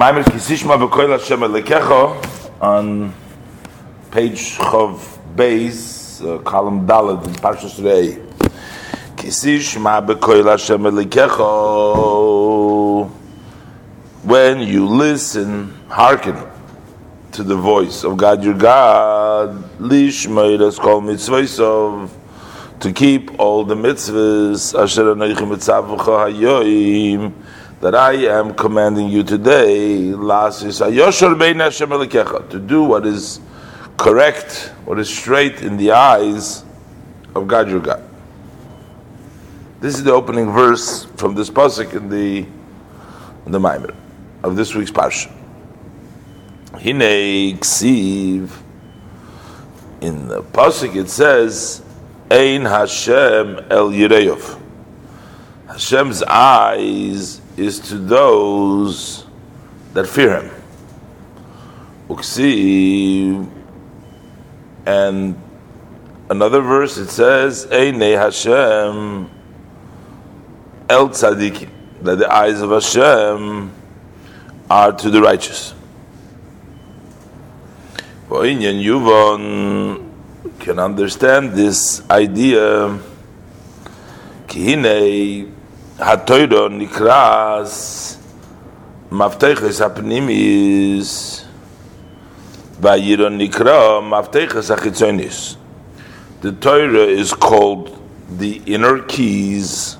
Maimer Kisishma Hashem Elekecho on page Chov Beis, uh, column Dalad in Parshas Rei. Kisishma B'Koil Hashem Elekecho When you listen, hearken to the voice of God your God, Lishma called Mitzvah to keep all the mitzvahs Asher Anoichim Mitzavcha Hayoim that I am commanding you today, to do what is correct, what is straight in the eyes of God your God. This is the opening verse from this pasuk in the in the Maimer of this week's parsha. Hine ksiv. In the pasuk it says, "Ein Hashem el Yireyov." Hashem's eyes is to those that fear him. And another verse it says, Eine Hashem El Tzadiki, that the eyes of Hashem are to the righteous. Inyan Yuvon can understand this idea. Kihine nikras apnimis nikra achitzonis. The Torah is called the inner keys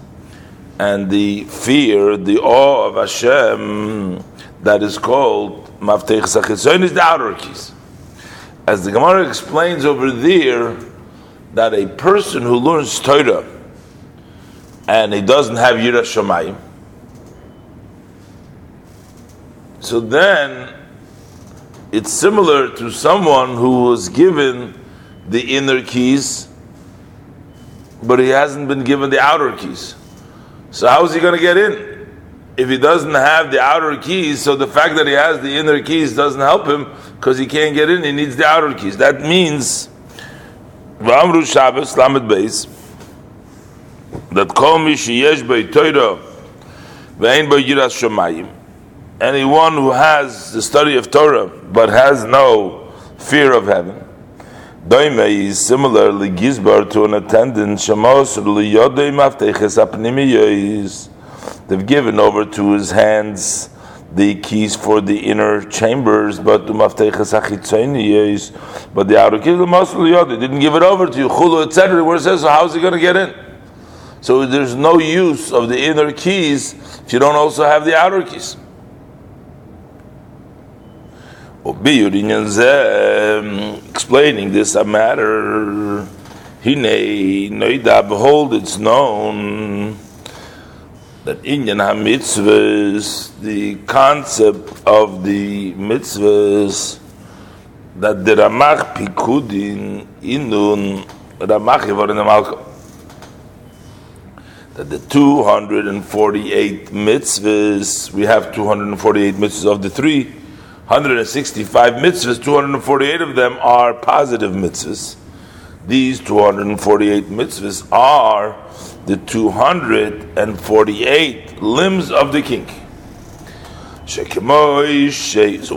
and the fear, the awe of Hashem that is called mafteches achitzonis, the outer keys. As the Gemara explains over there, that a person who learns Torah and he doesn't have Yira Shamayim, so then it's similar to someone who was given the inner keys, but he hasn't been given the outer keys. So how is he going to get in? If he doesn't have the outer keys, so the fact that he has the inner keys doesn't help him because he can't get in. He needs the outer keys. That means, V'amru Shabbos Lamed Beis that kol mi sheyesh by Torah ve'ein by yiras shamayim. Anyone who has the study of Torah but has no fear of heaven, Doime is similarly gizbar to an attendant shamos liyodei mafteches apnimiyos. They've given over to his hands the keys for the inner chambers, but the mafteches achitzoniyos, but the outer keys, the didn't give it over to you, chulu, etc. Where it says, so how is he going to get in? So there's no use of the inner keys if you don't also have the outer keys. Explaining this a matter, behold, it's known that inyan ha-mitzvahs, the concept of the mitzvahs, that the Ramach Pikudin inun Ramach Yivar in the Malkah that the 248 mitzvahs, we have 248 mitzvahs of the three, 165 mitzvahs, 248 of them are positive mitzvahs. These 248 mitzvahs are the 248 limbs of the king. So,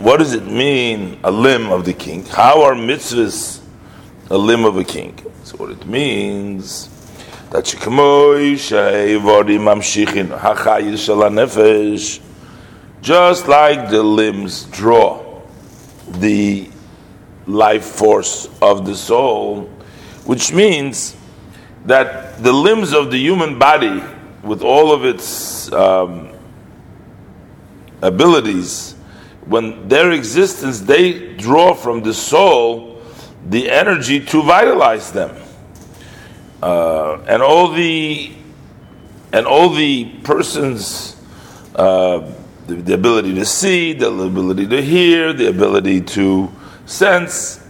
what does it mean, a limb of the king? How are mitzvahs a limb of a king? So, what it means that shekmoy sheivodim mamshichin hachayil shel nefesh, just like the limbs draw the life force of the soul, which means that the limbs of the human body, with all of its um, abilities, when their existence, they draw from the soul the energy to vitalize them uh, and all the and all the persons uh, the, the, ability to see, the ability to hear, the ability to sense,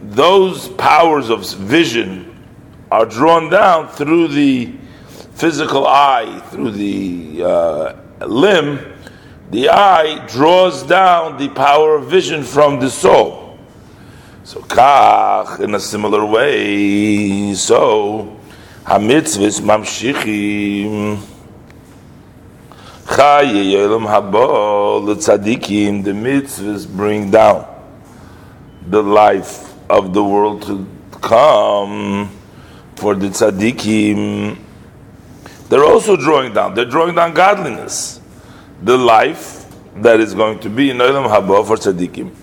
those powers of vision are drawn down through the physical eye, through the uh, limb. The eye draws down the power of vision from the soul. So kach in a similar way. So hamitzvahs mamshichim Chaye Yolam Habo, the tzaddikim, the mitzvahs bring down the life of the world to come for the tzaddikim. They're also drawing down, they're drawing down godliness, the life that is going to be in Olam Haba for tzaddikim.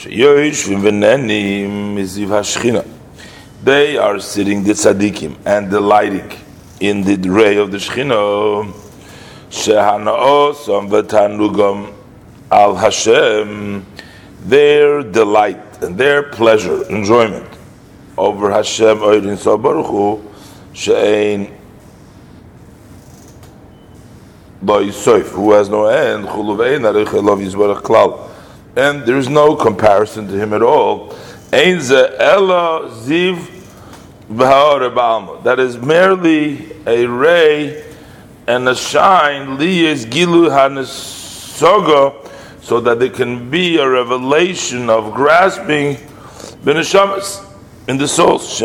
They are sitting the tzaddikim and delighting in the ray of the Shekhinah. Shehanaosam v'tanugam al Hashem, their delight and their pleasure, enjoyment over Hashem Oirin Sabaruchu, Shein Soif, who has no end, and there is no comparison to him at all. That is merely a ray and a shine, so that there can be a revelation of grasping in the souls.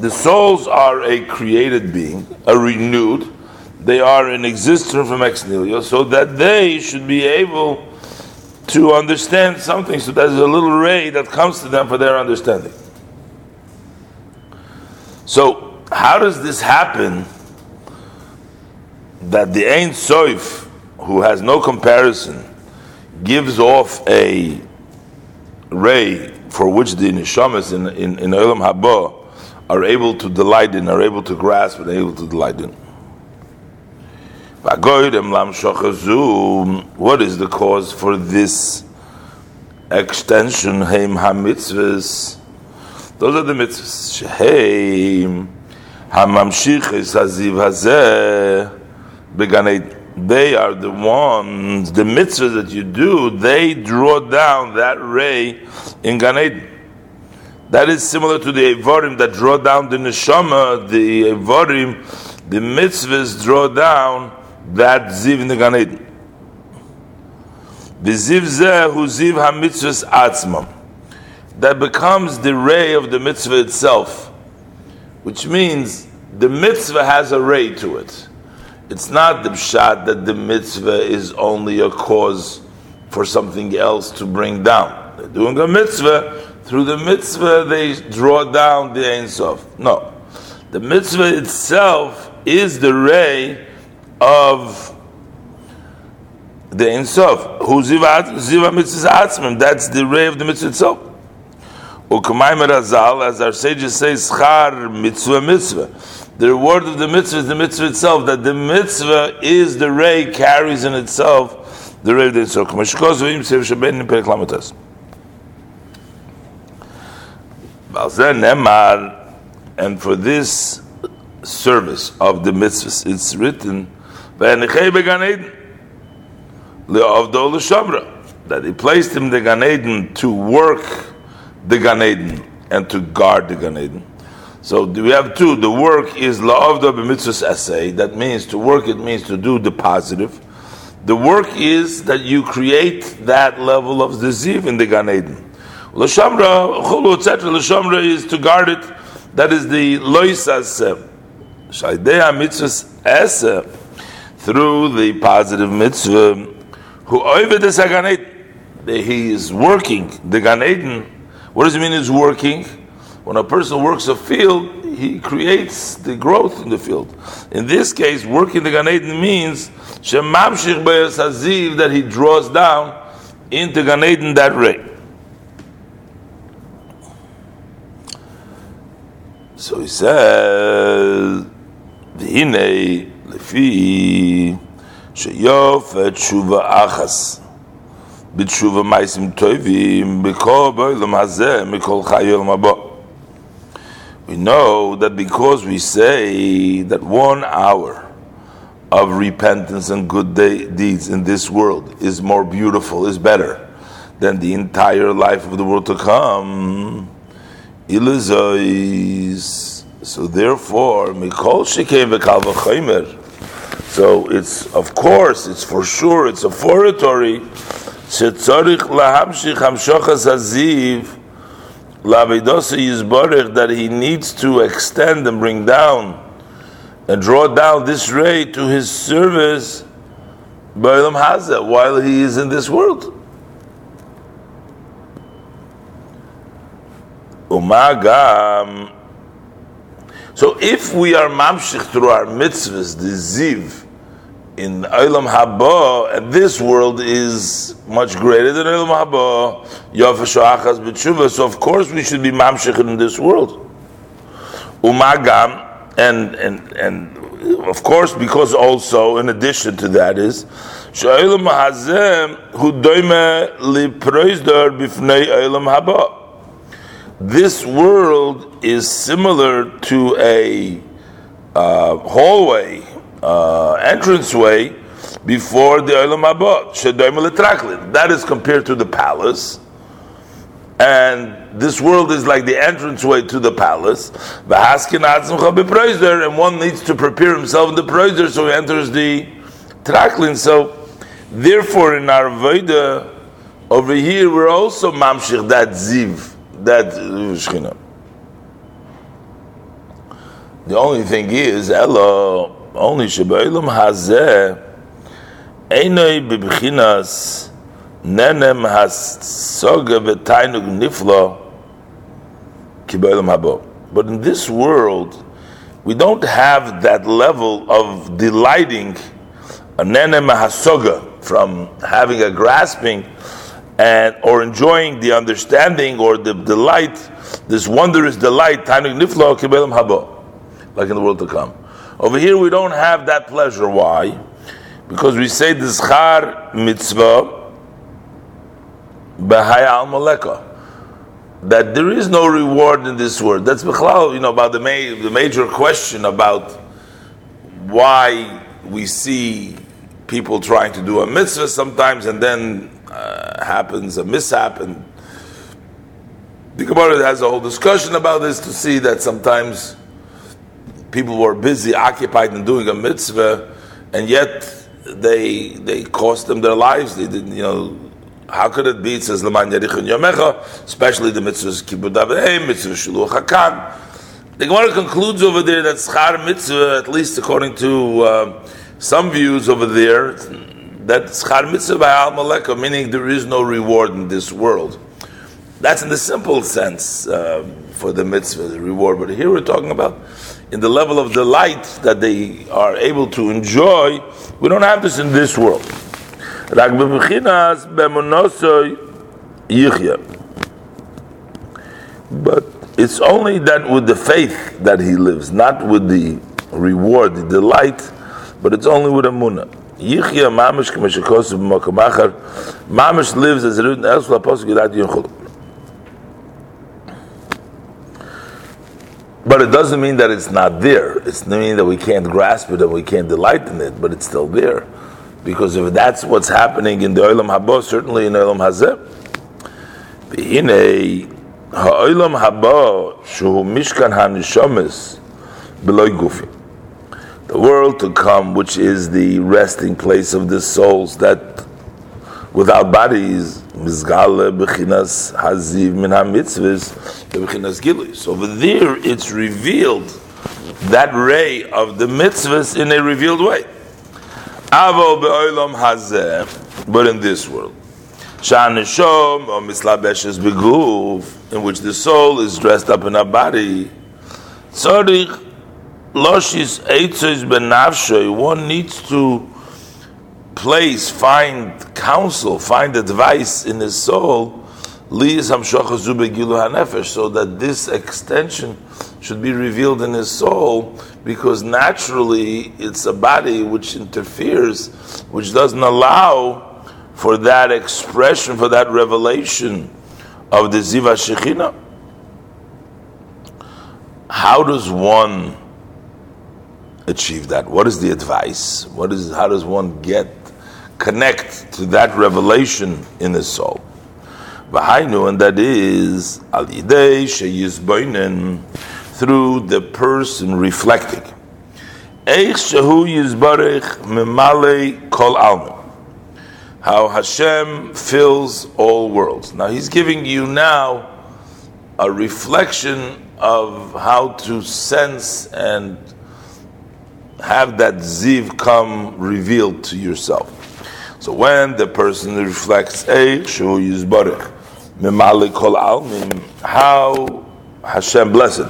The souls are a created being, a renewed. They are in existence from ex nihilo, so that they should be able to understand something. So there's a little ray that comes to them for their understanding. So, how does this happen? That the Ein Soif, who has no comparison, gives off a ray for which the neshamas in in, in Olam Haba are able to delight in, are able to grasp, and able to delight in. What is the cause for this extension? Heim hamitzvahs. Those are the mitzvahs. Sheheim hamamshich haziv hazeh beganei. They are the ones, the mitzvahs that you do, they draw down that ray in Gan Eden. That is similar to the Evorim that draw down the Neshama, the Evorim, the mitzvahs draw down that Ziv in the Gan Eden. The Ziv Zeh, who Ziv HaMitzvahs Atzmam. That becomes the ray of the mitzvah itself, which means the mitzvah has a ray to it. It's not the pshat that the mitzvah is only a cause for something else to bring down. They're doing a mitzvah through the mitzvah they draw down the Ein Sof. No. The mitzvah itself is the ray of the Ein Sof. Who ziva mitzvah atzmim. That's the ray of the mitzvah itself. As our sages say, schar mitzvah mitzvah. The reward of the mitzvah is the mitzvah itself, that the mitzvah is the ray, carries in itself the ray of the Ein Sof. And for this service of the mitzvahs, it's written, that he placed him the Gan Eden to work the Gan Eden and to guard the Gan Eden. So we have two. The work is la'avda b'mitzvahs essay. That means to work. It means to do the positive. The work is that you create that level of ziv in the Gan Eden. L'shamra, chulu, etc. L'shamra is to guard it. That is the loisas shaydei mitzvahs esa through the positive mitzvah. Who over the Gan He is working the Gan Eden. What does it mean? Is working. When a person works a field, he creates the growth in the field. In this case, working the Gan Eden means shemamshich that he draws down into Gan Eden that ray. So he says, "V'hinei lefi sheyofet shuva achas b'tshuva ma'asim tovim b'kol b'olam hazeh mikol chayil mabo." We know that because we say that one hour of repentance and good day, deeds in this world is more beautiful, is better than the entire life of the world to come. So therefore, Mikol Shekem V'Kal. So it's, of course, it's for sure, it's a foratory. Shetzorich lahamshich hamshochas haziv lavidosa yizborich that he needs to extend and bring down and draw down this ray to his service Ba'olam Hazeh while he is in this world. Umagam. So if we are mamshich through our mitzvahs, the ziv, in Olam Haba, and this world is much greater than Olam Haba, Yafashoachas B'tshuva, so of course we should be mamshich in this world. Umagam, and, and, and of course, because also, in addition to that, is Sha'olam Hazem Hu Doime Liproizdar Bifnei Olam Haba this world is similar to a uh, hallway, uh, entranceway before the Olam Haba. That is compared to the palace. And this world is like the entranceway to the palace. And one needs to prepare himself in the proiser so he enters the traklin. So, therefore, in our Veda, over here, we're also mamshich that ziv that Shechina. The only thing is, Ella, only Sheba'ilam Hazeh, Einoi Bibchinas, Nenem Has-Soga V'Tainug Nifla, Kiba'ilam Habo. But in this world, we don't have that level of delighting, Nenem Hasoga, from having a grasping and or enjoying the understanding or the delight, this wondrous delight, niflo kibelim haba, like in the world to come. Over here, we don't have that pleasure. Why? Because we say the schar mitzvah b'haya al maleka that there is no reward in this world. That's b'chlal, you know, about the, ma- the major question about why we see people trying to do a mitzvah sometimes and then uh, happens a mishap, and the Gemara has a whole discussion about this to see that sometimes people were busy, occupied in doing a mitzvah, and yet they they cost them their lives. They didn't, you know. How could it be? It says Laman Yerichon Yomecha, especially the mitzvahs Kibbud Avei, mitzvah Shiluch Hakan. The Gemara concludes over there that schar mitzvah, at least according to uh, some views over there, that schar mitzvah by al meaning there is no reward in this world. That's in the simple sense uh, for the mitzvah, the reward. But here we're talking about in the level of delight that they are able to enjoy. We don't have this in this world. But it's only that with the faith that he lives, not with the reward, the delight, but it's only with a munah. Yichya mamish. Mamish lives as a root in Apostle But it doesn't mean that it's not there. It's not mean that we can't grasp it and we can't delight in it, but it's still there. Because if that's what's happening in the Olam Haba, certainly in Olam Hazeh. V'hinei ha'olam haba shuhu mishkan ha'nishomis b'loi gufi the world to come, which is the resting place of the souls that without bodies, mizgale bechinas haziv min mitzvahs bechinas gilui. So over there, it's revealed that ray of the mitzvahs in a revealed way. Avo be'olam hazeh, but in this world. Shanishom or mislabeshes beguf, in which the soul is dressed up in a body. Tzorich Loshis Eitzos Benavshoy, one needs to place, find counsel, find advice in his soul, so that this extension should be revealed in his soul, because naturally it's a body which interferes, which doesn't allow for that expression, for that revelation of the Ziva Shechina. How does one achieve that? What is the advice? What is how does one get connect to that revelation in his soul? V'hainu, and that is al yidei through the person reflecting. Eich shehu yizbarech memale kol alma. How Hashem fills all worlds. Now He's giving you now a reflection of how to sense and have that ziv come revealed to yourself. So when the person reflects a shu yizbarich mimalik kol almim, how Hashem blessed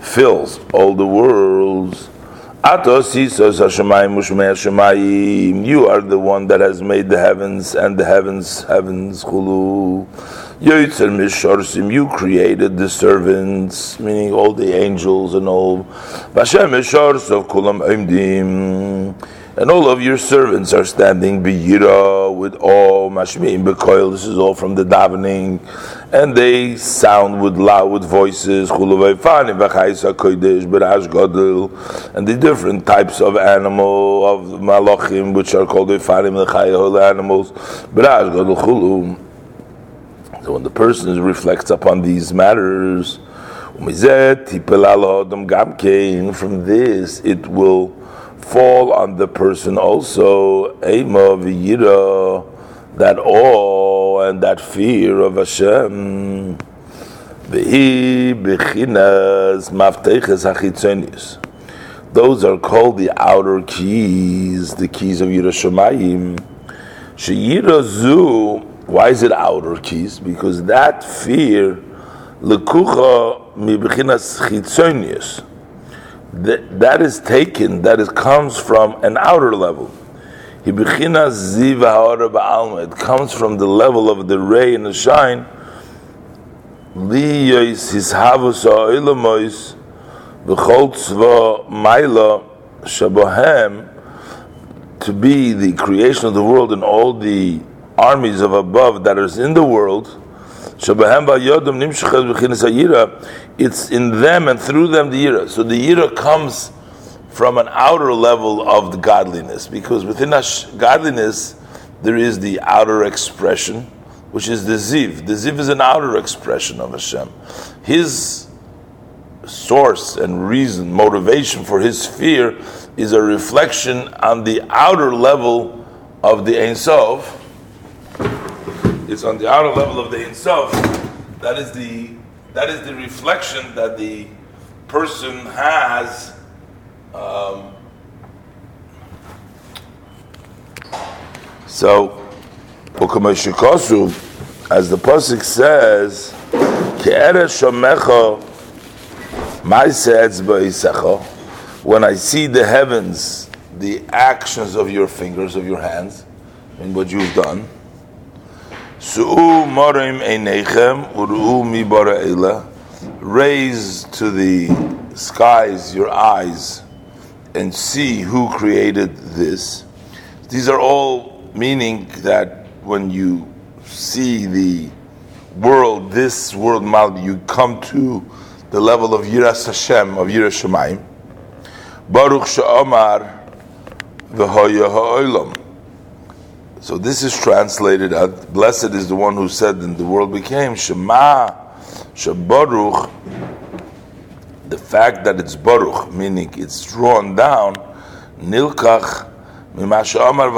fills all the worlds. You are the one that has made the heavens and the heavens, heavens, chulu. You created the servants, meaning all the angels and all. And all of your servants are standing biyira with all mashmi'im bekoil. This is all from the davening, and they sound with loud voices. And the different types of animal of malachim, which are called the animals. So when the person reflects upon these matters, from this it will fall on the person also that awe and that fear of Hashem. Those are called the outer keys, the keys of Yiras Shamayim. Sheyira zu, why is it outer keys? Because that fear, lekucha mi b'chinas chitzonius that, is taken, that is comes from an outer level. It comes from the level of the ray and the shine. To be the creation of the world and all the armies of above that is in the world it's in them and through them the yira. So the yira comes from an outer level of the godliness, because within us godliness there is the outer expression, which is the ziv. The ziv is an outer expression of Hashem. His source and reason, motivation for his fear is a reflection on the outer level of the Ein Sof. It's on the outer level of the Sof. That is the that is the reflection that the person has. Um, so, as the pasuk says, when I see the heavens, the actions of your fingers, of your hands, and what you've done. Su'u morim einechem uru'u mi bara Raise to the skies your eyes and see who created this. These are all meaning that when you see the world, this world, you come to the level of Yiras Hashem, of Yiras Shemaim. Baruch Sha'omar v'hoya ha'olam. So this is translated blessed is the one who said and the world became Shema Shabaruch the fact that it's Baruch, meaning it's drawn down, Nilkach Mimasha Amar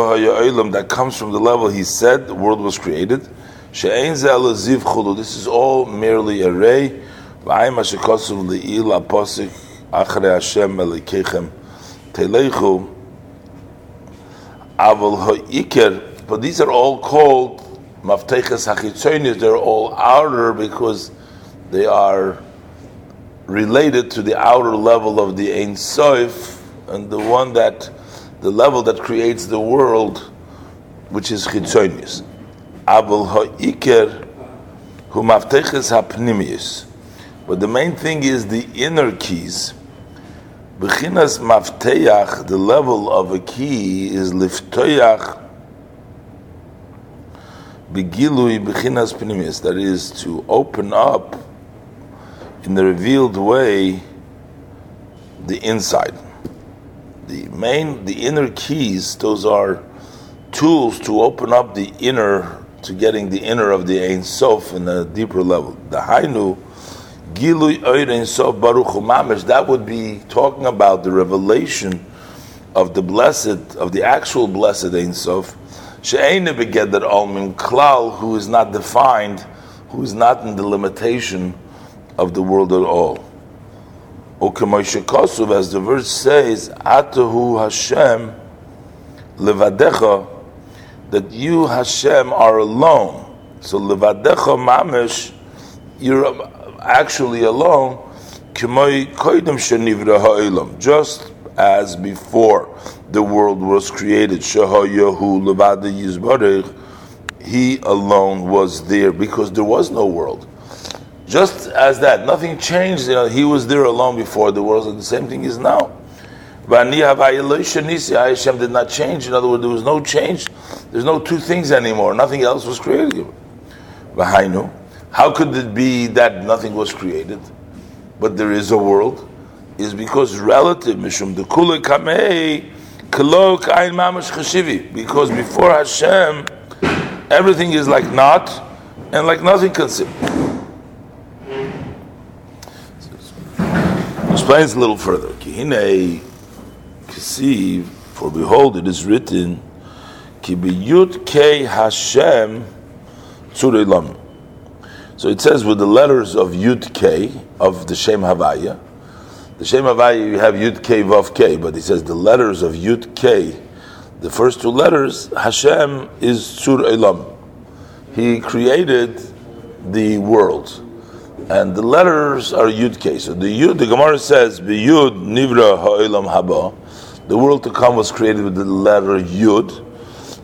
that comes from the level he said the world was created. She'ein chulu. This is all merely a ray. V'ayim hashikosuv li'il aposik achrei Hashem elikechem teleichu aval ha'ikir but these are all called mafteches hachitzonis. They're all outer because they are related to the outer level of the Ein Sof and the one that, the level that creates the world, which is chitzonis. Abel ha'ikir hu mafteches hapnimius. But the main thing is the inner keys. Bechinas mafteach, the level of a key is liftoyach begilui bechinas pnimis, that is to open up in the revealed way the inside. The main, the inner keys, those are tools to open up the inner, to getting the inner of the Ein Sof in a deeper level. The Hainu, Gilui Ein Sof Baruch Mamish, that would be talking about the revelation of the blessed, of the actual blessed Ein Sof, She'ena begedder almin klal, who is not defined, who is not in the limitation of the world at all. Kosuv, as the verse says, Atahu Hashem levadecha, that you Hashem are alone. So levadecha mamish, you're actually alone. Just as before the world was created, he alone was there because there was no world. Just as that, nothing changed. You know, he was there alone before the world, and the same thing is now. Hashem did not change. In other words, there was no change. There's no two things anymore. Nothing else was created. How could it be that nothing was created, but there is a world? Is because relative mishum the kula kamei kalo kain mamash chashivi. Because before Hashem, everything is like not and like nothing considered. Explains a little further. Kihine kisiv, for behold, it is written, ki biyut ke Hashem tzurilam. So it says with the letters of Yud K of the Shem Havaya. The Shem Havaya you have Yud K Vav K, but he says the letters of Yud K, the first two letters, Hashem is Tzur Elam. He created the world. And the letters are Yud K. So the Yud, the Gemara says, Yud Nivra Ha'olam Haba. The world to come was created with the letter Yud.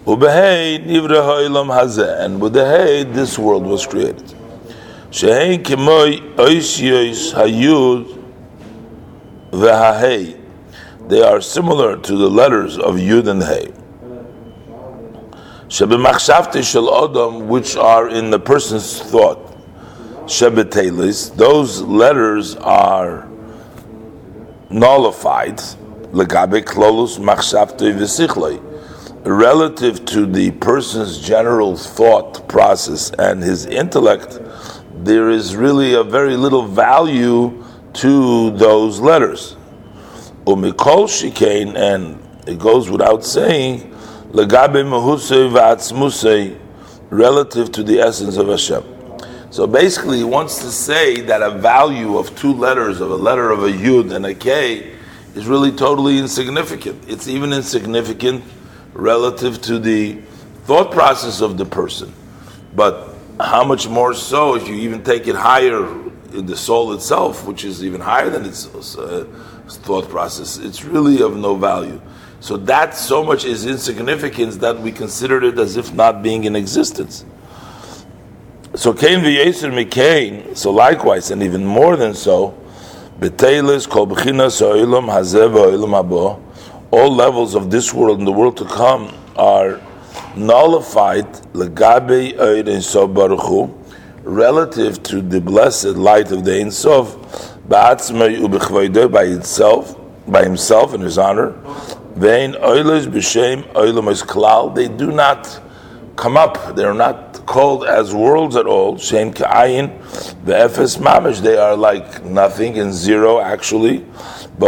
Ubehei Nivra Ha'olam Hazeh. And with the Hey, this world was created. Shehein Kemoi Oisyois Hayud Vehahei. They are similar to the letters of Yud and Hey. Shebemachshavte Shel Odom, which are in the person's thought. Shebetelis, those letters are nullified. Legabe Klolus Machshavte Vesichlei. Relative to the person's general thought process and his intellect, there is really a very little value to those letters. Umikol shikain, and it goes without saying, legabe mahusei v'atzmusei, relative to the essence of Hashem. So basically, he wants to say that a value of two letters, of a letter of a yud and a k, is really totally insignificant. It's even insignificant relative to the thought process of the person. But how much more so if you even take it higher in the soul itself, which is even higher than its uh, thought process, it's really of no value. So that so much is insignificance that we consider it as if not being in existence. So Cain v'Yeser Mikain, so likewise, and even more than so, Betelis kol b'chinas ha'olam hazeh v'olam habo, all levels of this world and the world to come are nullified legabe Ein Sof Baruch relative to the blessed light of the Ein Sof by itself, by himself in his honor. They do not come up. They are not called as worlds at all. Shem ka'ayin ve'efes mamish. They are like nothing and zero actually. They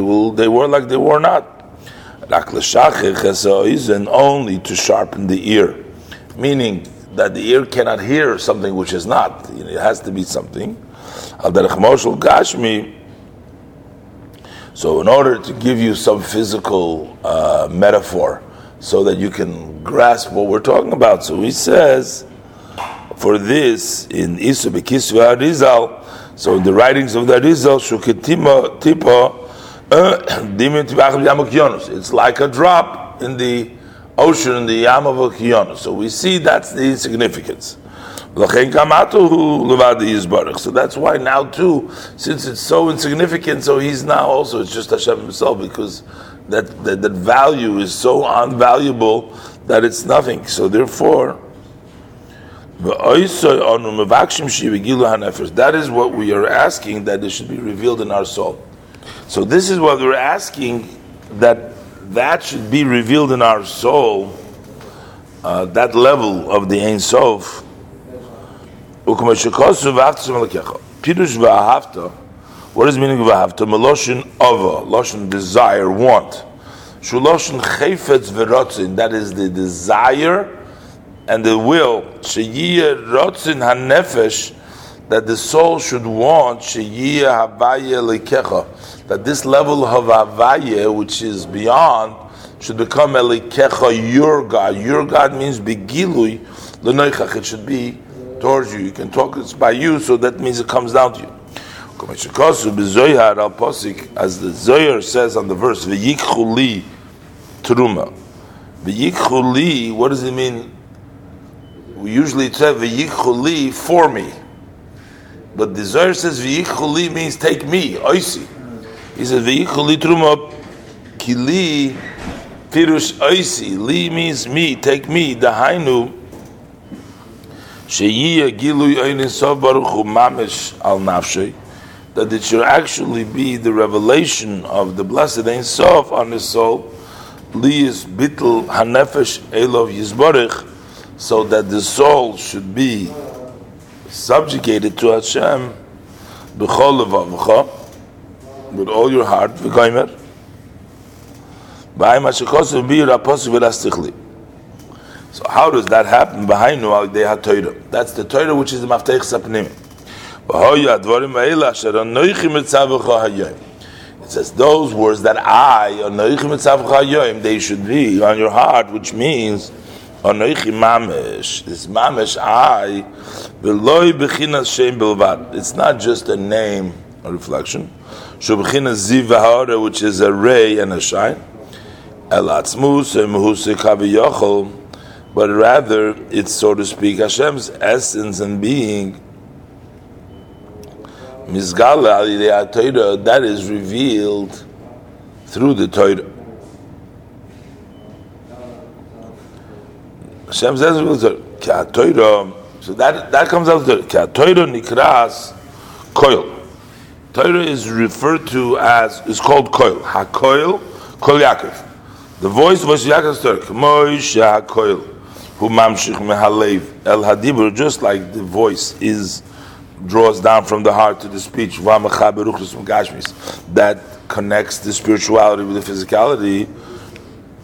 will. They were like they were not and only to sharpen the ear, meaning that the ear cannot hear something which is not. It has to be something. So, in order to give you some physical uh, metaphor, so that you can grasp what we're talking about, so he says, for this in Isu Bekisva Arizal, so in the writings of the Arizal, Shuketima Tipa It's like a drop in the ocean in the Yam of Okionus. So we see that's the significance. So that's why now too, since it's so insignificant, so he's now also it's just Hashem himself because that, that, that value is so unvaluable that it's nothing. So therefore, that is what we are asking that it should be revealed in our soul. So this is what we're asking that that should be revealed in our soul, uh, that level of the Ein Sof. Pirush v'ahavta. What is meaning of v'ahavta? Meloshin ava, loshin desire, want. Shuloshin chayfetz v'rotzin. That is the desire and the will. Sheyiyah rotzin hanefesh that the soul should want sheyiyah havaya lekecha, that this level of havaya, which is beyond, should become elikecha, your God. Your God means begilui lenoichach. It should be towards you. You can talk it's by you, so that means it comes down to you. As the Zohar says on the verse, "V'yikchuli truma." V'yikchuli, what does it mean? We usually say "V'yikchuli" for me, but the Zohar says "V'yikchuli" means take me. Oisi. He says "V'yikchuli truma." Kili pirush oisi. Li means me. Take me. Dahainu that it should actually be the revelation of the blessed Ein Sof on his soul, liyis bitl hanefesh elov yizborich, so that the soul should be subjugated to Hashem b'chol levavcha, with all your heart, v'goymer, b'ayim hashikosu b'yir aposu v'rastichli. So how does that happen? Behind had Torah. That's the Torah which is the Maftech Sapnim. It says those words that I, they should be on your heart, which means mamesh. This mamesh I, It's not just a name, a reflection. Which is a ray and a shine but rather it's so to speak Hashem's essence and being Mizgala that is revealed through the Torah. Hashem says Torah. So that that comes out of the Torah nikras koil. Torah is referred to as is called koil. Hakoil, kol Yaakov. The voice of Yaakov Torah. Moshe hakoil who mamshich mehalev el hadibur, just like the voice is draws down from the heart to the speech, that connects the spirituality with the physicality.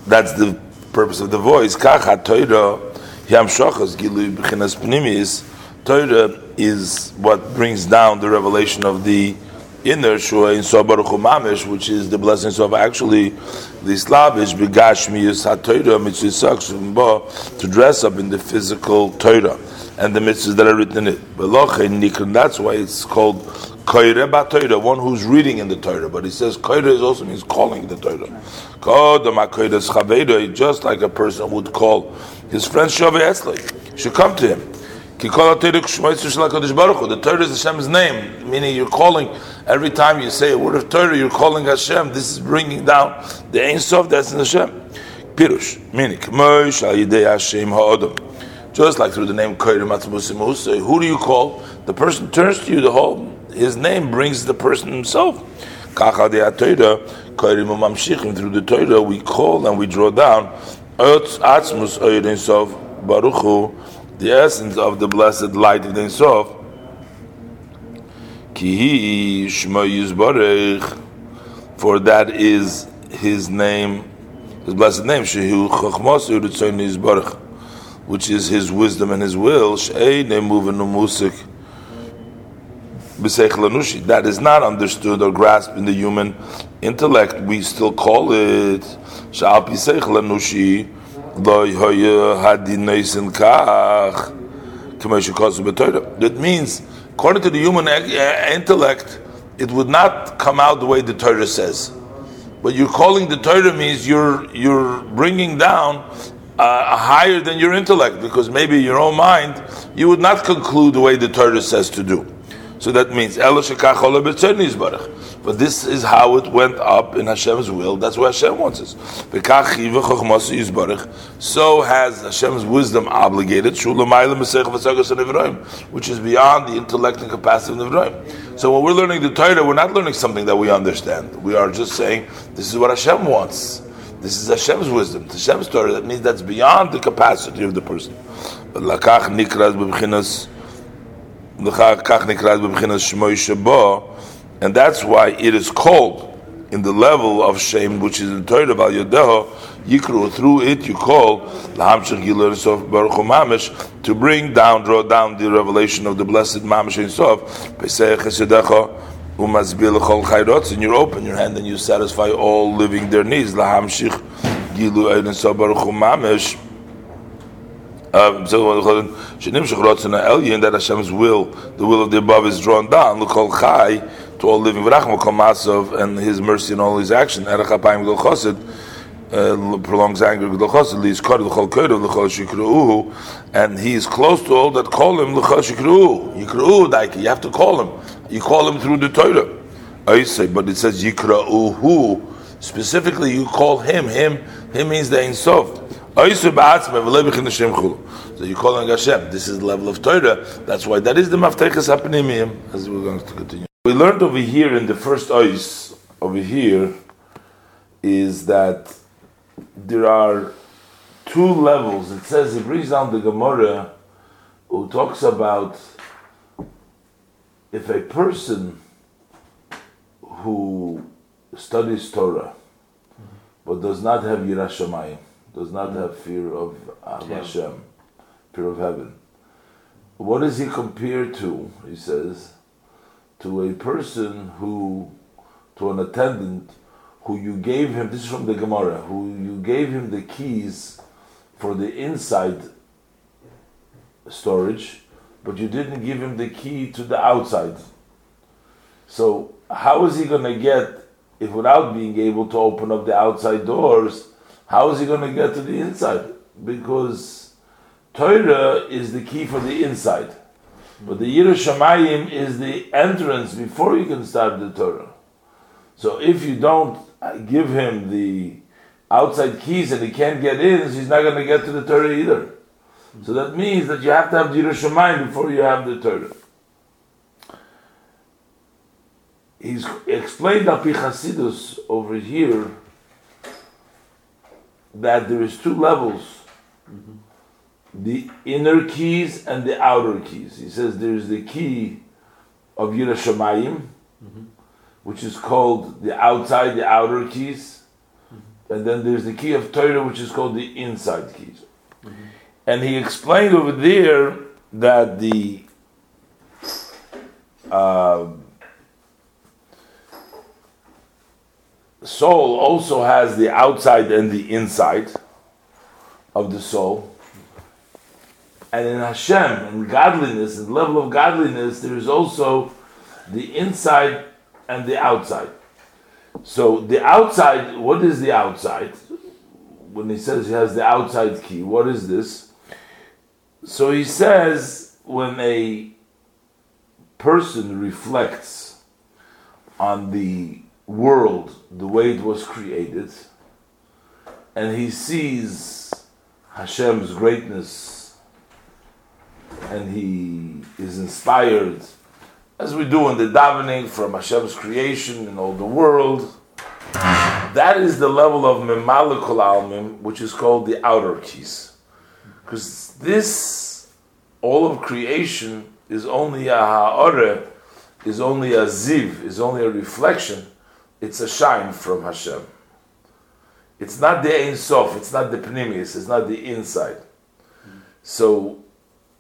That's the purpose of the voice. Torah is what brings down the revelation of the inner shua in Sobaruch Mamish, which is the blessings of actually the Slavish begashmius ha'Torah mitzvah to dress up in the physical Torah and the mitzvahs that are written in it. That's why it's called Koire Torah, one who's reading in the Torah. But he says Koire is also means calling the Torah. Just like a person would call his friend Shavei Etzli, should come to him. The Torah is Hashem's name, meaning you're calling every time you say a word of Torah, you're calling Hashem. This is bringing down the Ein Sof that's in Hashem. Pirush, meaning. Just like through the name Koyre who do you call? The person turns to you. The whole his name brings the person himself. Through the Torah, we call and we draw down the essence of the blessed light of Ein Sof. For that is his name, his blessed name, which is his wisdom and his will. That is not understood or grasped in the human intellect. We still call it that means, according to the human intellect, it would not come out the way the Torah says. But you're calling the Torah means you're you're bringing down uh, higher than your intellect because maybe your own mind you would not conclude the way the Torah says to do. So that means but this is how it went up in Hashem's will. That's what Hashem wants us. So has Hashem's wisdom obligated, which is beyond the intellect and capacity of Nevroim. So when we're learning the Torah, we're not learning something that we understand. We are just saying, this is what Hashem wants. This is Hashem's wisdom, it's Hashem's Torah. That means that's beyond the capacity of the person. And that's why it is called in the level of shame, which is in Torah Bal Yodeho, Yikru, through it you call Lahamshach Gileris of Baruch Mamish to bring down, draw down the revelation of the blessed Mamish Ein Sof, Pesach Chesedecha, Umazbil Chol Chayrotz, and you open your hand and you satisfy all living their needs. Lahamshich Gilu Sof Baruch Mamish. Um, that Hashem's will, the will of the above, is drawn down. Look, chai to all living and His mercy in all His action. Uh, prolongs anger and He is close to all that call Him. You have to call Him. You call Him through the Torah. I say, but it says. Specifically, you call Him. Him. Him means the Ein Sof. So you call on Hashem. This is the level of Torah. That's why that is the Maftekas Hapanimim, as we're going to continue. We learned over here in the first ois, over here, is that there are two levels. It says, it brings down the Gemara who talks about if a person who studies Torah but does not have Yiras Shamayim, does not have fear of um, Hashem, fear of heaven. What is he compared to? He says, to a person who, to an attendant who you gave him, this is from the Gemara, who you gave him the keys for the inside storage, but you didn't give him the key to the outside. So, how is he going to get, if without being able to open up the outside doors, how is he going to get to the inside? Because Torah is the key for the inside. But the Yiras Shamayim is the entrance before you can start the Torah. So if you don't give him the outside keys and he can't get in, he's not going to get to the Torah either. So that means that you have to have Yiras Shamayim before you have the Torah. He's explained Api Chasidus over here that there is two levels. Mm-hmm. The inner keys and the outer keys. He says there is the key of Yiras Shamayim, mm-hmm. which is called the outside, the outer keys, mm-hmm. and then there's the key of Torah, which is called the inside keys. And he explained over there that the uh, soul also has the outside and the inside of the soul. And in Hashem, in godliness, in the level of godliness, there is also the inside and the outside. So the outside, what is the outside? When he says he has the outside key, what is this? So he says when a person reflects on the world the way it was created, and he sees Hashem's greatness, and he is inspired, as we do in the davening from Hashem's creation in all the world. That is the level of Memalikul Almim, which is called the outer keys. Because this, all of creation, is only a ha'ore, is only a ziv, is only a reflection it's a shine from Hashem. It's not the Ein Sof, it's not the Pnimius, it's not the inside. So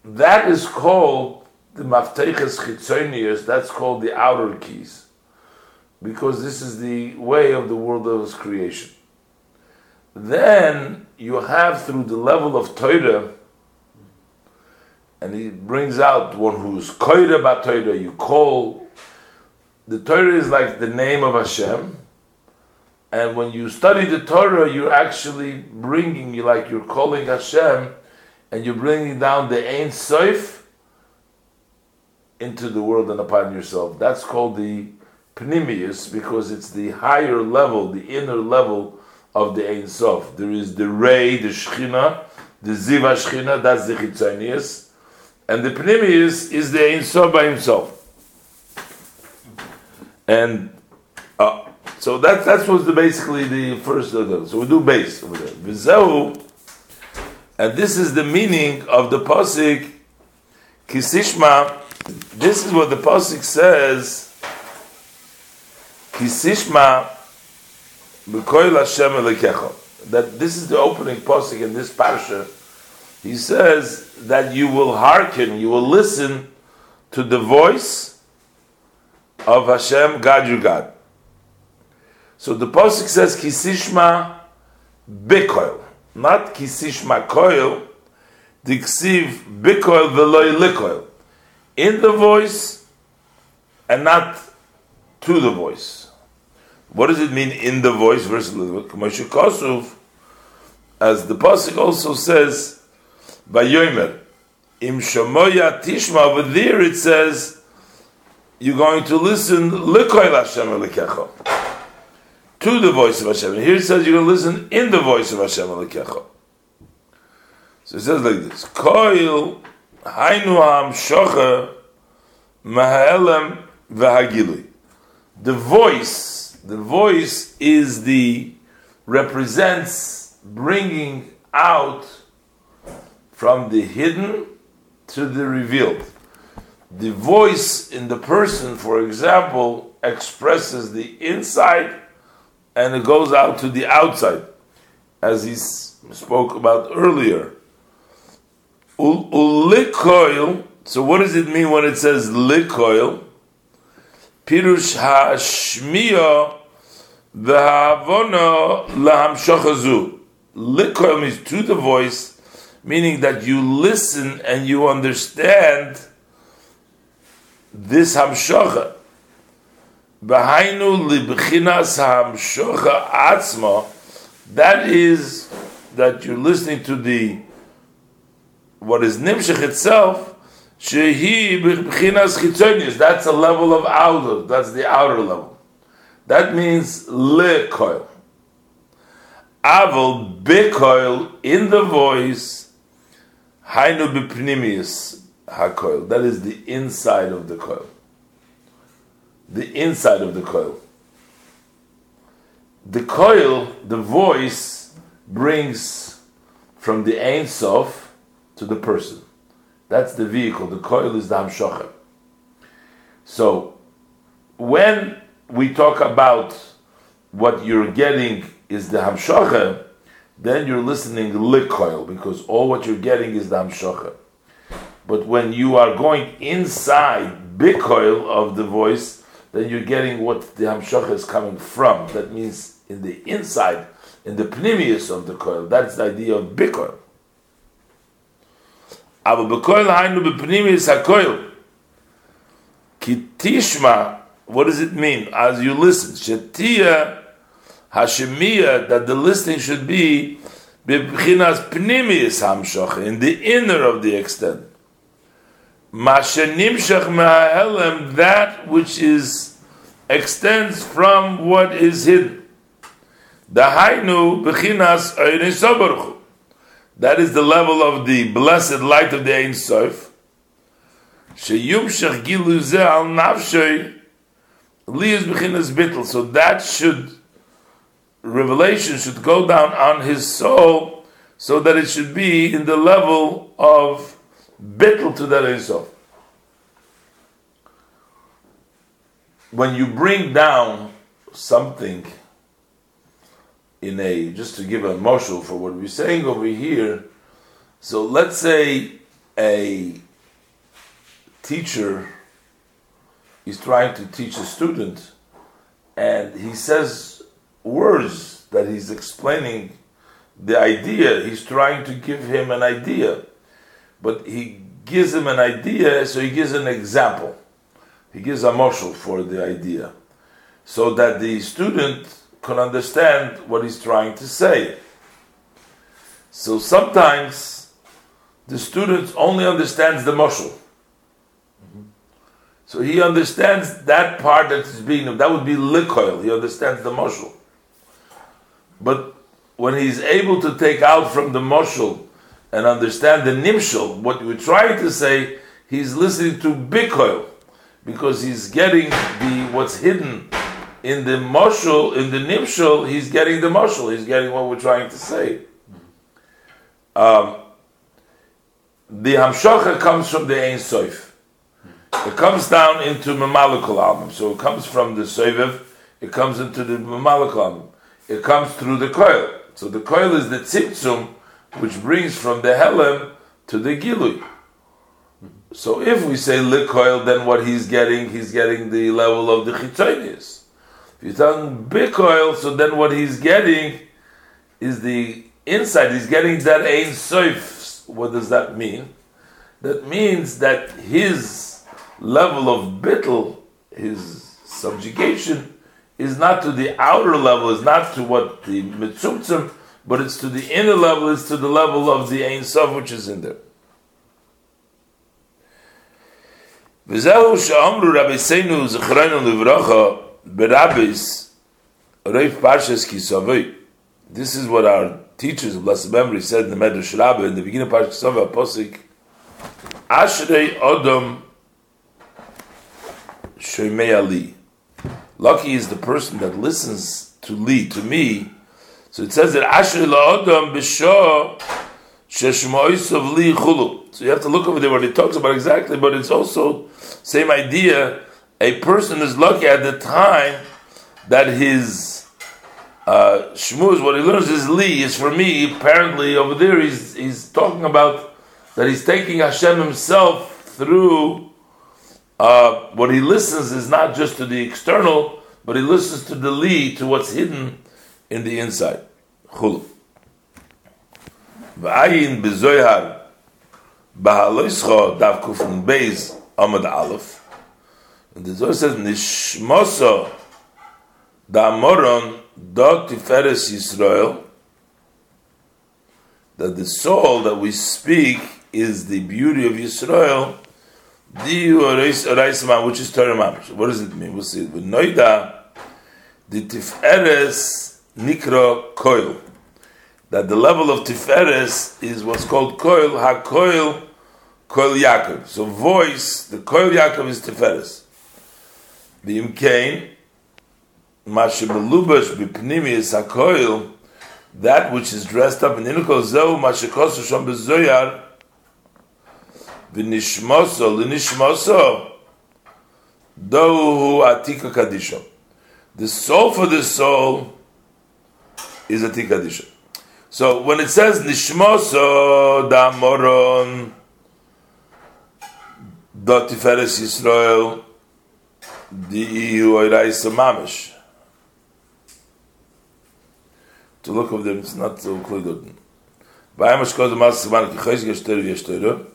that is called the Mafteches Chitzonius, that's called the outer keys. Because this is the way of the world of creation. Then you have through the level of Torah, and he brings out one who's Koira Bat Torah, you call the Torah is like the name of Hashem, and when you study the Torah, you're actually bringing, you like you're calling Hashem, and you're bringing down the Ein Sof into the world and upon yourself. That's called the Pnimius because it's the higher level, the inner level of the Ein Sof. There is the Ray, the Shechina, the Ziva Shechina, that's the Chitzanius, and the Pnimius is the Ein Sof by himself. And uh, so that that was the, basically the first. Uh, so we do base over there. And this is the meaning of the pasuk Kisishma. This is what the pasuk says. Kisishma B'koil Hashem Elekecha. That this is the opening posting in this parsha. He says that you will hearken, you will listen to the voice of Hashem, God your God. So the Pasuk says Kisishma Bikoil, not Kisishma Koil, Diksiv Bikoil Veloy Likoil. In the voice and not to the voice. What does it mean in the voice versus Moshe Kosov? As the pasuk also says, "By Yomer, Im Shamoya Tishma. Over there it says, you're going to listen Hashem to the voice of Hashem. And here it says you're going to listen in the voice of Hashem Elikecha. So it says like this: Koil Hainu Ham Shocha Mahalem V'Hagilui. The voice, the voice is the represents bringing out from the hidden to the revealed. The voice in the person, for example, expresses the inside and it goes out to the outside, as he spoke about earlier. Ulikoil, so what does it mean when it says likoil? Pirush hashmiya v'havono lahamshochazu. Likoil means to the voice, meaning that you listen and you understand this hamshocha. Behainu libchinas hamshocha atzma. That is that you're listening to the what is nimshach itself. Shehi b'chinas chitzonius. That's a level of outer. That's the outer level. That means lekoil. Aval bekoil in the voice. Hainu b'pnimius hakoil. That is the inside of the coil the inside of the coil. The coil, the voice, brings from the Ein Sof to the person. That's the vehicle. The coil is the Hamshocha. So, when we talk about what you're getting is the Hamshocha, then you're listening Likoil, because all what you're getting is the Hamshocha. But when you are going inside Bikoil of the voice, then you're getting what the hamshacha is coming from. That means in the inside, in the pnimius of the coil. That's the idea of bikoil. Aber bekoil hainu bepnimius hakoil. Kitishma, what does it mean? As you listen, shetia hashemiya, that the listening should be bebchinas pnimius hamshacha, in the inner of the extent that which is extends from what is hidden. The hainu bechinas. That is the level of the blessed light of the Ein Sof. Sheyumshach gilu al nafshay liyas bechinas bittel. So that should revelation should go down on his soul, so that it should be in the level of bittel to that Ein When you bring down something in a, just to give a moshul for what we're saying over here, so let's say a teacher is trying to teach a student and he says words that he's explaining the idea, he's trying to give him an idea but he gives him an idea, so he gives an example. He gives a moshel for the idea, so that the student can understand what he's trying to say. So sometimes the student only understands the moshel. So he understands that part that is being that would be likoil. He understands the moshel. But when he's able to take out from the moshel and understand the nimshal, what we're trying to say, he's listening to bikoil because he's getting the what's hidden in the moshul, in the nimshal, he's getting the moshul, he's getting what we're trying to say. Um, the hamshocha comes from the Ein Soif. It comes down into Mamalikul album. So it comes from the Soivev, it comes into the Mamalikul album. it comes through the coil. So the coil is the tzimtzum, which brings from the helem to the gilui. So if we say likoil, then what he's getting, he's getting the level of the chitzonis. If you're talking bikoil, so then what he's getting is the inside. He's getting that ein soif. What does that mean? That means that his level of bittel, his subjugation, is not to the outer level, is not to what the mitzumtzum, but it's to the inner level, it's to the level of the Ein Sof which is in there. וזהו שאמרו רביסנו זכרנו לברכה ברביס רייף פרשס כיסווי This is what our teachers of blessed memory said in the Medrash Rabbah in the beginning of Parshas Kisavei Aposik Ashrei Odom Shoymei Ali Lucky is the person that listens to Li, to me. so it says that Asher La'odam B'Shah Sheshmoisav Li Chulu. So you have to look over there what it talks about exactly, but it's also same idea. A person is lucky at the time that his uh, shmuz, what he learns is li, is for me. Apparently, over there, he's he's talking about that he's taking Hashem himself through uh, what he listens is not just to the external, but he listens to the li, to what's hidden in the inside. Chulu. V'ayin b'zoyhar b'haloischo dav kufun beis amad aleph. And the Zohar says, Nishmoso da'amoron do tiferes Yisrael that the soul that we speak is the beauty of Yisrael Diu Oraisma, which is Torah Mamish. What does it mean? We'll see. With Noida, the Tiferes Nikro Koil. That the level of Tiferes is what's called Koil, HaKoil, Koil Yaakov. So voice, the Koil Yaakov is Tiferes. That which is dressed up in Inukol Zeu, Mashikosu Shom Bezoyar, v'nishmoso l'nishmoso dohu atika kadisha. The soul for the soul is atika kadisha. So when it says nishmoso da moron da tiferes Yisrael di ihu oiraisa mamish. To look of them, it's not so clear. Vayam ashkoz mas siman ki chayz geshter v'yeshter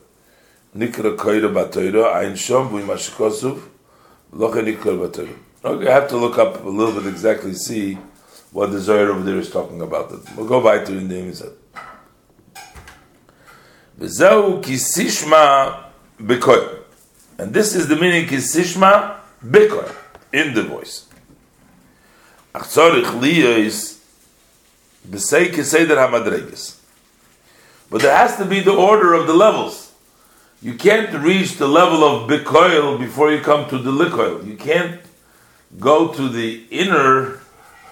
Nikra Koira Batoira, Ein Shom, Bui Mashikosuf, Loche Nikra Batoira. Okay, I have to look up a little bit exactly, see what the Zohar over there is talking about. It. We'll go by to in the Imizad. V'zeu kisishma bekoy. And this is the meaning kisishma bekoy, in the voice. Ach tzorich liya is b'sei kiseder hamadreges. But there has to be the order of the levels you can't reach the level of bikoil before you come to the likoil. You can't go to the inner,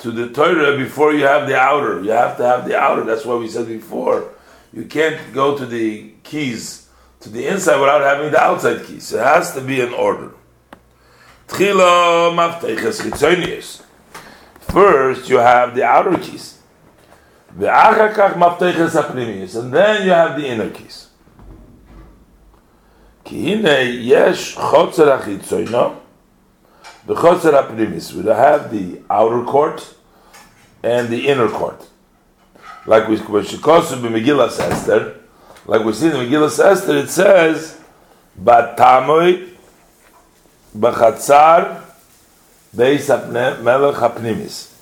to the Torah before you have the outer. You have to have the outer. That's why we said before. You can't go to the keys, to the inside without having the outside keys. It has to be in order. First, you have the outer keys. And then you have the inner keys. כי הנה יש חוצר the Choser HaPnimis, we have the outer court and the inner court. Like we Shikosu Megillas Esther, like we see in Megillas Esther, it says, Batamoy Bachatzar Beis Melech HaPnimis.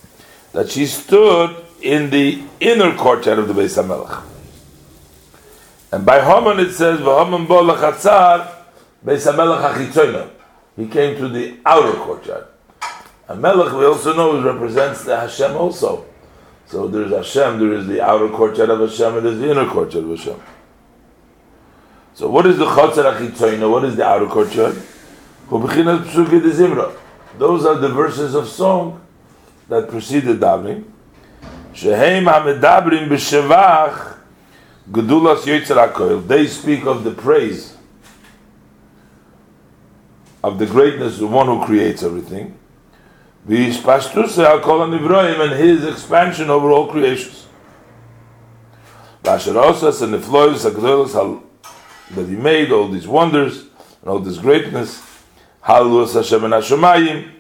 That she stood in the inner courtyard of the Beis HaMelech. And by Haman it says, V'Haman Bo Lachatzar Beis HaMelech HaChitzoyna. He came to the outer courtyard. And Melech, we also know, represents the Hashem also. So there's Hashem, there is the outer courtyard of Hashem, and there's the inner courtyard of Hashem. So what is the Chatzar HaChitzoyna? What is the outer courtyard? Those are the verses of song that preceded davening. Shehem HaMedabrim B'Shevach Gedulas Yitzhak they speak of the praise of the greatness of the one who creates everything. And his expansion over all creations. That he made all these wonders and all this greatness. Halus Hashem and Hashemayim.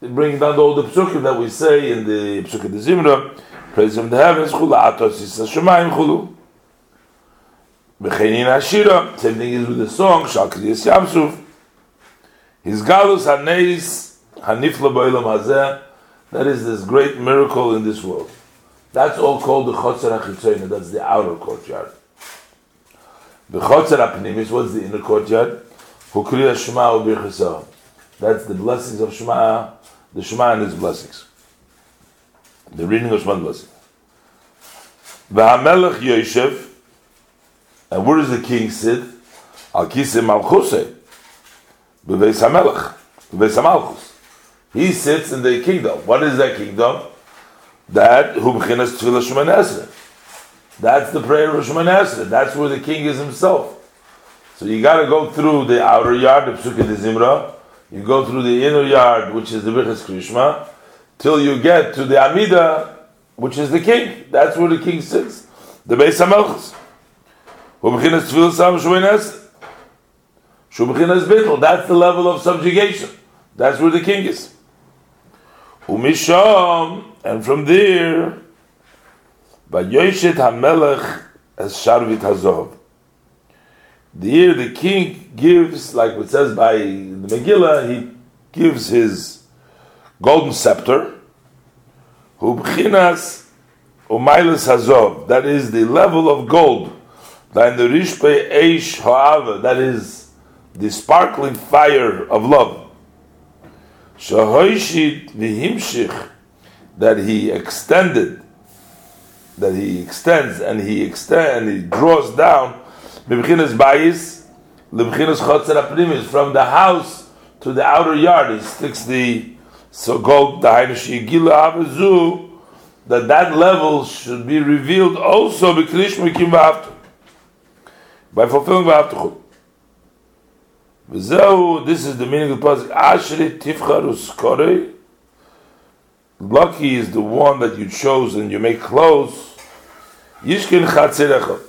Bring down all the psukim that we say in the psukim de Zimra. Praise Him the heavens. Chula atos Hashemayim chulu. Becheinin Ashira. Same thing is with the song. Shakli Yis Yamsuf. His galus haneis hanifla boilam hazeh. That is this great miracle in this world. That's all called the chotzer hachitzayna. That's the outer courtyard. The chotzer apnimis. What's the inner courtyard? Hukriya Shema ubirchasa. That's the blessings of Shema. The Shema and its blessings. The reading of Shema blessing. V'hamelech Yoshev. And where does the king sit? Al kisei malchusei. B'veis hamelech. B'veis hamalchus. He sits in the kingdom. What is that kingdom? That hu b'chinas tefillah Shemoneh That's the prayer of Shemoneh That's where the king is himself. So you got to go through the outer yard, the Psukkah de Zimra. You go through the inner yard, which is the Birchas Krishma, till you get to the Amida, which is the king. That's where the king sits. The Beis HaMelchus. That's the level of subjugation. That's where the king is. Umisham, and from there, Vayoshet HaMelech as Sharvit HaZov. The the king gives, like it says by the Megillah, he gives his golden scepter, Hubchinas Umailis Hazov, that is the level of gold, that is the sparkling fire of love. Shahoishit Vihimshich, that he extended, that he extends and he extends and he draws down B'bchinas bayis, lebchinas chotzer aprimis, from the house to the outer yard. He sticks the so-called dahainish yigila avazu, that that level should be revealed also by fulfilling v'aftuchut. V'zehu, this is the meaning of the pasuk, ashri tifcharus korei, Lucky is the one that you chose and you make close. Yishkin chatzerecha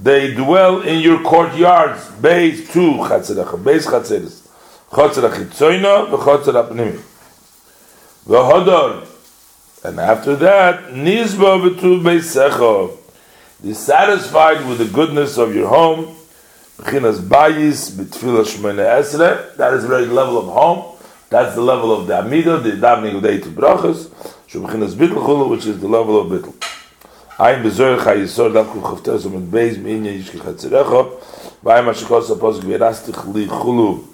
they dwell in your courtyards. Base two chatzerecha, base chatzeres, chatzer achitzoyna v'chatzer apnimi. V'hodor, and after that, nizba v'tu beisecha. Dissatisfied with the goodness of your home, Chinas Bayis, Bitfila Shmoyne Esre, that is very level of home, that's the level of the Amido, the Davening of the Eitu Brachas, Shum Chinas Bitl Chulu, which is the level of Bitl. Ein Bezoyer Chai Yisor, Dab Kul Chofter, So Met Beis, Meinye Yishki Chatzirecho, Vayim Ashikos Apos, Gverasti Chli Chulu,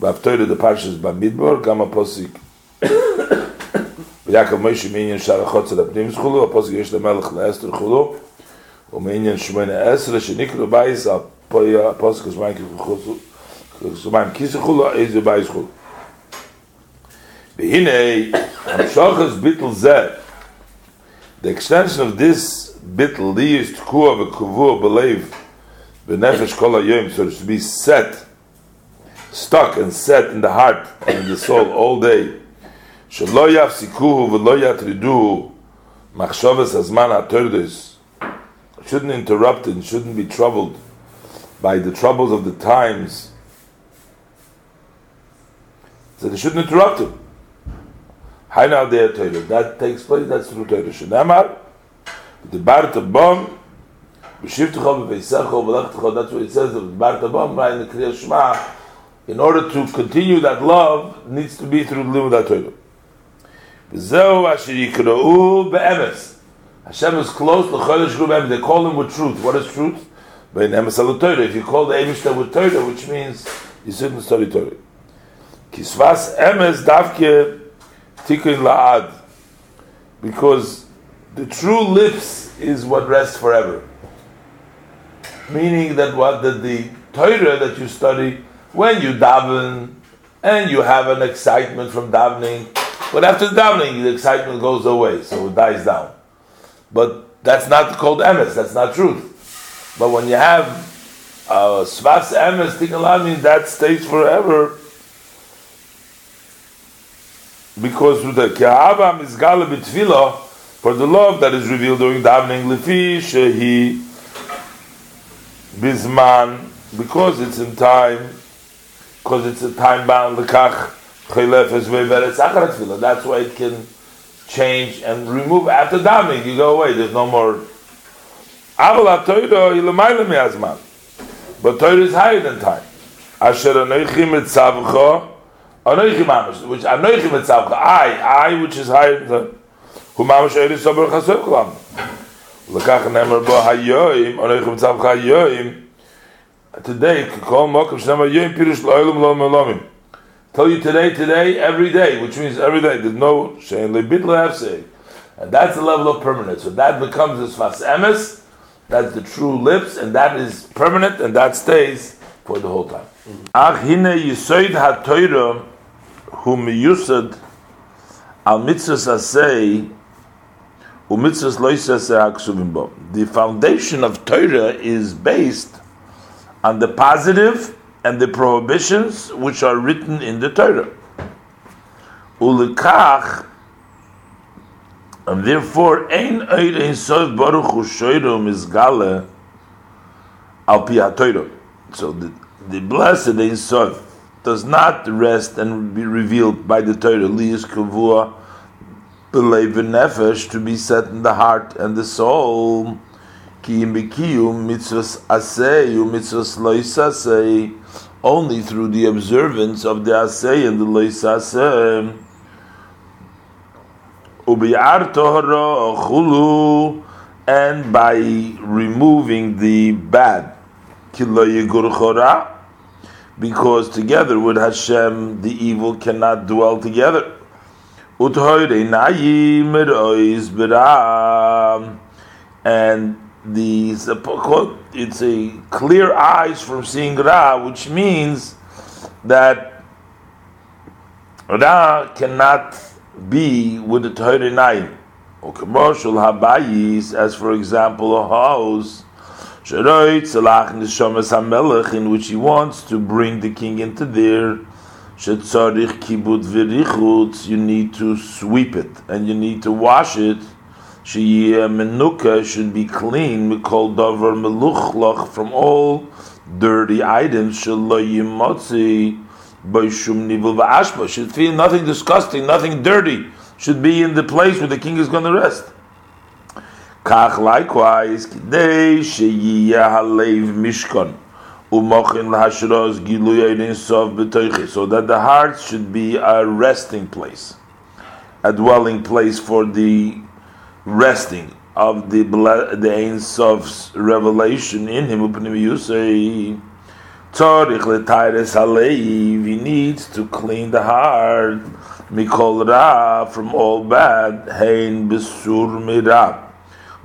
Vavtoyre the Parshas Bamidbor, Gama Posik, Yaakov Moshe, Meinye Shara Chotzer Apnim Chulu, Apos Gvish Lamelech Lester Chulu, ומעניין שמונה עשרה שנקרו בייס על פויה פוסקס מיין קוס קוס מיין קיס חול איז דער בייס חול ביינה אַ שאַכס ביטל זע דע extension of this bitl dies kuv kuvu believe the nefesh kol yom so to be set stuck and set in the heart and the soul all day shlo yafsiku ve lo yatridu machshavas azman atordes shouldn't interrupt and shouldn't be troubled. By the troubles of the times. So they shouldn't interrupt him. Haina der Torah. That takes place, that's through Torah. Shenamar, the Barta Bom, B'shivtecho b'veisecho b'lechtecho, that's what it says, the Barta Bom, right in the Kriya Shema, in order to continue that love, needs to be through the Limud HaTorah. V'zeu asher yikra'u be'emes. Hashem is close Chodesh Ru They call him with truth. What is truth? Be'en emes al Torah. If you call the Eibishter with Torah, which means you shouldn't study Torah. Kisvas emes davke tikkun la'ad, because the true lips is what rests forever. Meaning that what that the Torah that you study when you daven and you have an excitement from davening, but after davening the excitement goes away, so it dies down. But that's not called emes. That's not truth. But when you have uh, svas emes la'ad, that stays forever because the Ke'ava Mizgala B'Tfilah, for the love that is revealed during davening, Lefi Shehi Bizman, because it's in time, because it's a time bound, Lekach Chelef Esvei That's why it can change and remove after davening. You go away. There's no more. Aval HaToyro Ilamayla Mi'azman. But Torah is higher than time. Asher Anoichi Mitzavcha Anoichi Mamash, which Anoichi Mitzavcha, I, I, which is higher than Hu Mamash Eiri Sober Chasev Klam. Lekach Nemer Bo Hayoim, Anoichi Mitzavcha Hayoim. Today, Kol Mokum Shnema Yoim Pirush Lo'ilum Lo Melomim. Tell you today, today, every day, which means every day. There's no Shein Lebit Lehafsei. And that's the level of permanence. So that becomes Sfas Emes, that's the true lips, and that is permanent, and that stays for the whole time. Ach hine yisoid ha-toira al u ha-ksuvim bo. The foundation of Torah is based on the positive and the prohibitions which are written in the Torah. And therefore, ein eir ein sof baruch hu shoyro mizgale al pi So the, the blessed sof does not rest and be revealed by the Torah. Liyis kavua believe nefesh to be set in the heart and the soul. Ki im mitzvahs asay u mitzvahs loisasay only through the observance of the asay and the loisasay chulu, and by removing the bad, because together with Hashem, the evil cannot dwell together. And these it's a clear eyes from seeing Ra, which means that Ra cannot be with the Torah nine. Or commercial habayis, as for example, a house, in which he wants to bring the king into there. You need to sweep it and you need to wash it. Menuka should be clean. From all dirty items should feel nothing disgusting, nothing dirty. Should be in the place where the king is going to rest. Kach likewise, kidei so that the heart should be a resting place, a dwelling place for the resting of the the Ein Sof's revelation in him. Tzorich letayres haleiv. He needs to clean the heart. Mikol ra from all bad. Hein besur mirab.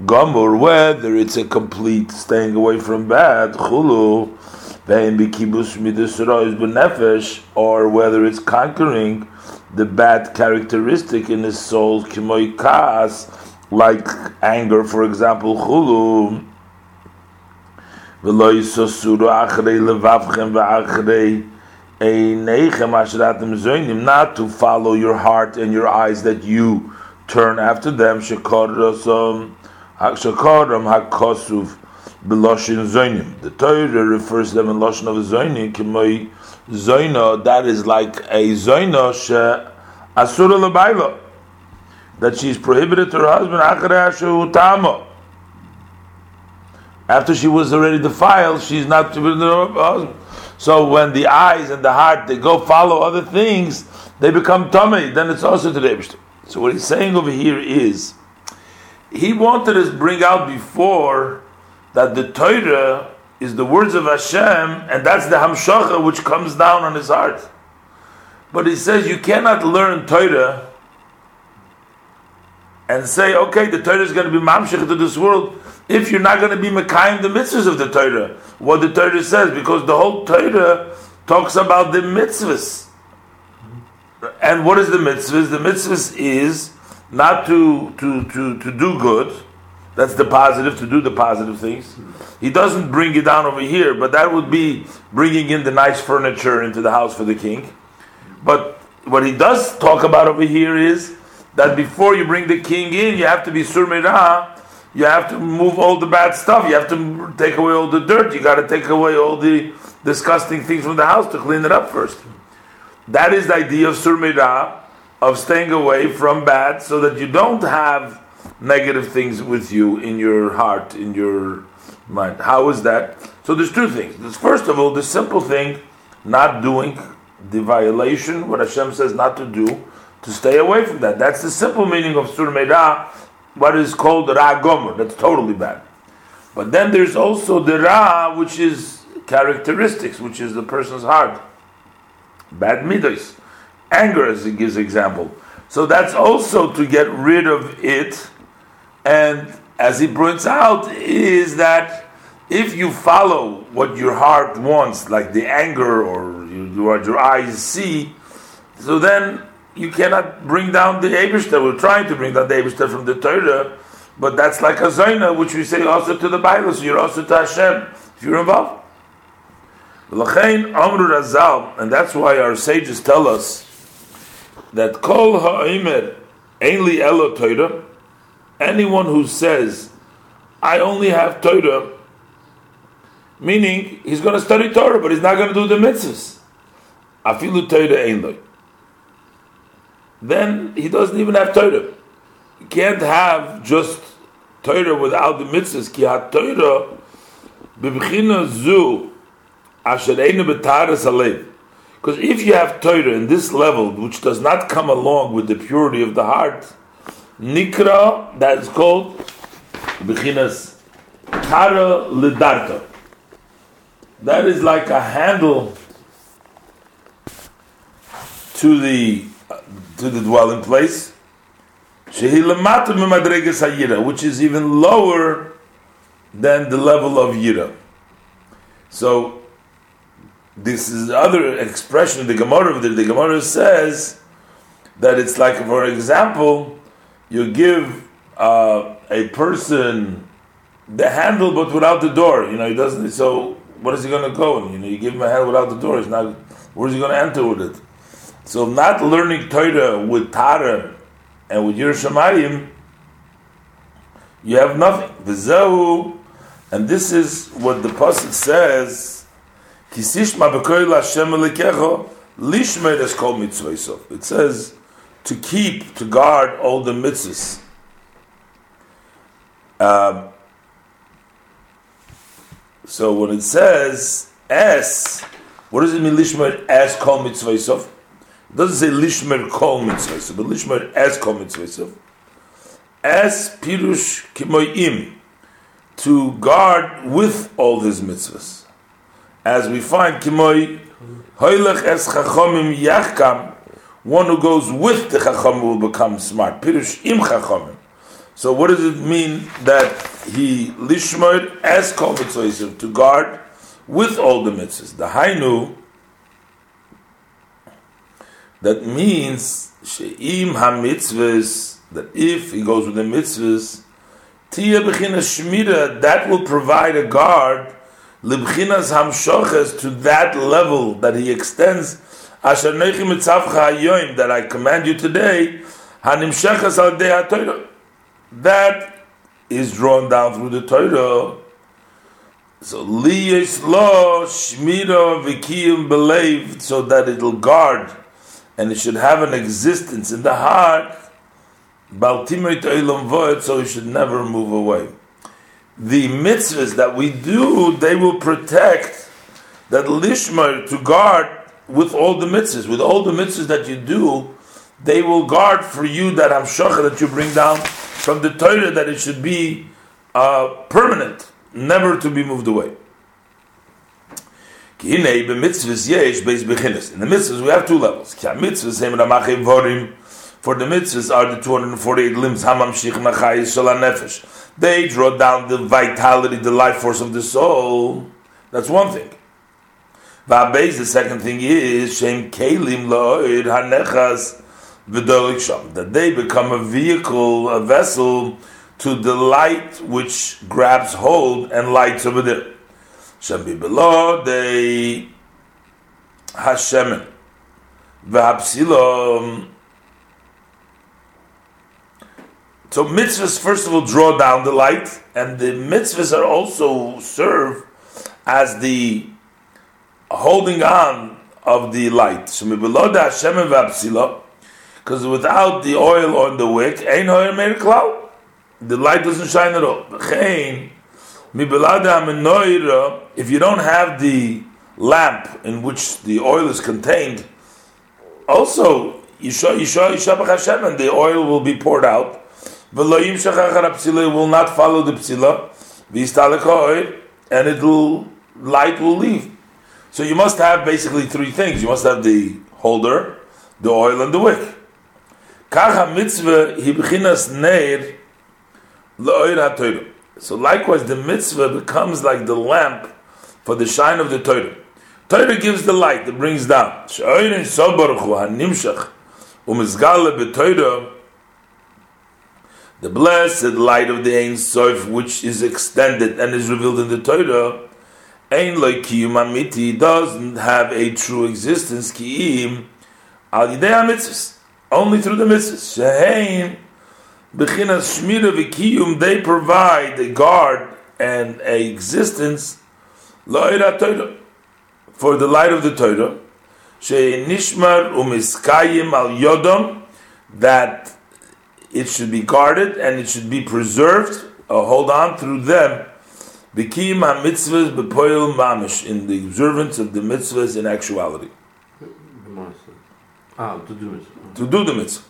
Gomor, whether it's a complete staying away from bad, chulu, vein bikibus midus rois benefesh, or whether it's conquering the bad characteristic in his soul, kimoy kas, like anger, for example, chulu not to follow your heart and your eyes that you turn after them. Shekoram hakosuf beloshin zoinim the Torah refers to them in loshin of zoinim k'moy zoina that is like a she asura lebayla that she is prohibited to her husband achrei asher utamo after she was already defiled, she's not to be. So when the eyes and the heart they go follow other things, they become tummy. Then it's also to the So what he's saying over here is, he wanted us bring out before that the Torah is the words of Hashem, and that's the hamshacha which comes down on his heart. But he says you cannot learn Torah and say, okay, the Torah is going to be mamshech to this world if you're not going to be Mekayim the mitzvahs of the Torah, what the Torah says, because the whole Torah talks about the mitzvahs. And what is the mitzvahs? The mitzvahs is not to, to, to, to do good. That's the positive, to do the positive things. He doesn't bring it down over here, but that would be bringing in the nice furniture into the house for the king. But what he does talk about over here is that before you bring the king in, you have to be surmira. You have to move all the bad stuff. You have to take away all the dirt. You got to take away all the disgusting things from the house to clean it up first. That is the idea of surmira, of staying away from bad, so that you don't have negative things with you in your heart, in your mind. How is that? So there's two things. First of all the simple thing, not doing the violation, what Hashem says not to do, to stay away from that. That's the simple meaning of Sur Meirah, what is called Ra Gomer. That's totally bad. But then there's also the Ra, which is characteristics, which is the person's heart. Bad midos. Anger, as he gives example. So that's also to get rid of it. And as he points out, is that if you follow what your heart wants, like the anger or you, what your eyes see, so then you cannot bring down the Abishter. We're trying to bring down the Abishter from the Torah, but that's like a Zaina, which we say also to the Bible, so you're also to Hashem if you're involved. And that's why our sages tell us that Kol Ha'omer Ainli Elo Torah, anyone who says, I only have Torah, meaning he's going to study Torah, but he's not going to do the mitzvahs. Afilu Torah Ainli then he doesn't even have Torah. You can't have just Torah without the mitzvahs. Ki ha Torah b'bchina zu asher einu b'taras alev. Because if you have Torah in this level, which does not come along with the purity of the heart, nikra, that is called b'chinas tara lidarta. That is like a handle to the to the dwelling place, which is even lower than the level of Yira. So, this is the other expression of the Gemara. The, the Gemara says that it's like, for example, you give uh, a person the handle but without the door. You know, he doesn't. So, what is he going to go? You know, you give him a handle without the door. He's not. Where's he going to enter with it? So not learning Torah with Tara and with Yiras Shamayim, you have nothing. V'zehu, and this is what the pasuk says. Kisishma b'koil Hashem elekecho lishmer es kol It says to keep, to guard all the mitzvahs. Um, so when it says es, what does it mean lishmer es kol mitzvah doesn't say lishmer kol mitzvah, but lishmer as kol mitzvah. As pirush kimoyim, to guard with all his mitzvahs. As we find kimoy hoylech es chachomim yachkam, one who goes with the chachom will become smart. Pirush im chachomim. So what does it mean that he lishmer as kol mitzvah to guard with all the mitzvahs? The hainu that means she'im ha-mitzvahs, that if he goes with the mitzvahs, tia b'china shmira, that will provide a guard, libchinas hamshoches, to that level that he extends, asher nechi mitzavcha hayoim, that I command you today, hanimsheches al dei That is drawn down through the Torah. So liyes lo shmira v'kiyim believed, so that it'll guard and it should have an existence in the heart, so it should never move away. The mitzvahs that we do, they will protect that lishmar to guard with all the mitzvahs, with all the mitzvahs that you do, they will guard for you that hamshacha that you bring down from the Torah that it should be uh, permanent, never to be moved away. In the mitzvahs we have two levels. For the mitzvahs are the 248 limbs. They draw down the vitality, the life force of the soul. That's one thing. The second thing is that they become a vehicle, a vessel to the light which grabs hold and lights over there be below the Hashem. V'hapsila. So mitzvahs first of all draw down the light, and the mitzvahs are also serve as the holding on of the light. Because without the oil on the wick, ain't oil made cloud. The light doesn't shine at all. If you don't have the lamp in which the oil is contained, also and the oil will be poured out. Will not follow the psila, and it will light will leave. So you must have basically three things. You must have the holder, the oil, and the wick. Kacha mitzvah hibchinas neir le'oir So likewise, the mitzvah becomes like the lamp for the shine of the Torah. Torah gives the light that brings down. The blessed light of the Ein Sof, which is extended and is revealed in the Torah, Ein like kiyum amiti doesn't have a true existence. Kiyim al yidei only through the mitzvahs. Shehein bechinas shmira v'kiyum, they provide a guard and a existence for the light of the Torah. She'nishmar umiskayim al yodom that it should be guarded and it should be preserved, uh, hold on through them Bikim ha-mitzvahs bepoil mamish, in the observance of the mitzvahs in actuality. Ah, to do mitzvah. To do the mitzvah.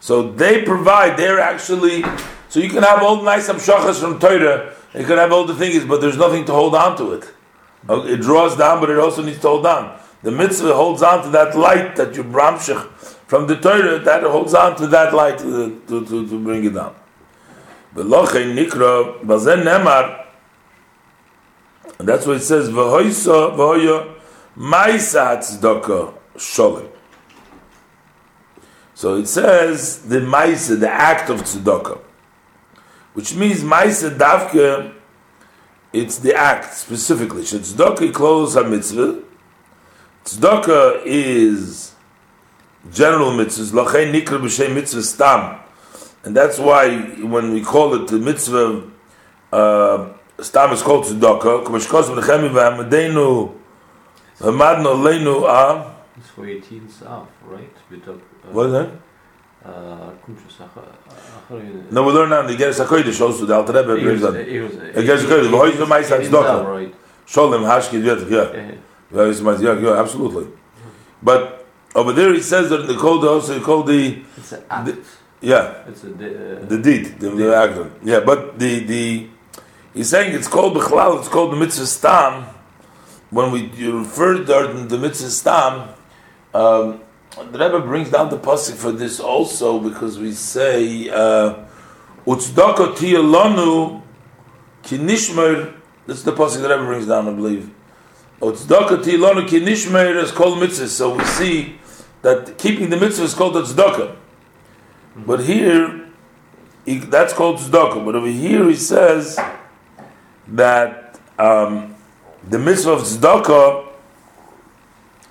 So they provide, they're actually, so you can have all nice amshachas from Torah, you can have all the things, but there's nothing to hold on to it. It draws down, but it also needs to hold on. The mitzvah holds on to that light that you bramshach from the Torah, that holds on to that light to, to, to, to bring it down. and that's what it says, maisa sholim. So it says the maisa, the act of tzedakah, which means maisa davke, it's the act specifically. Tzedakah closes a mitzvah. Tzedakah is general mitzvahs. Lachay nikra b'shem mitzvah stam. And that's why when we call it the mitzvah, uh, stam is called tzedakah. K'mashkos v'nechemi v'hamadenu v'madno leinu a. It's for 18 saf, right? We talk. Uh, what is that? Uh, no, we learn now the Geras HaKodesh also, the Alter Rebbe brings that. The Geras HaKodesh, v'hoiz v'maisa tzedakah. Sholem, hashkid, yeah. Yeah, yeah, absolutely. But over there he says that in the code also he called the, the yeah it's a, the, uh, the deed the, the act yeah but the the He's saying it's called Bechlal, it's called the mitzvah stam. When we refer to the mitzvah stam, um, the Rebbe brings down the pasuk for this also because we say uh, Utzdaka tiyalanu kinishmer. This is the pasuk the Rebbe brings down, I believe. Utzdaka tiyalanu kinishmer is called mitzvah. So we see that keeping the mitzvah is called tzedakah. But here, that's called tzedakah. But over here he says that um, the mitzvah of tzedakah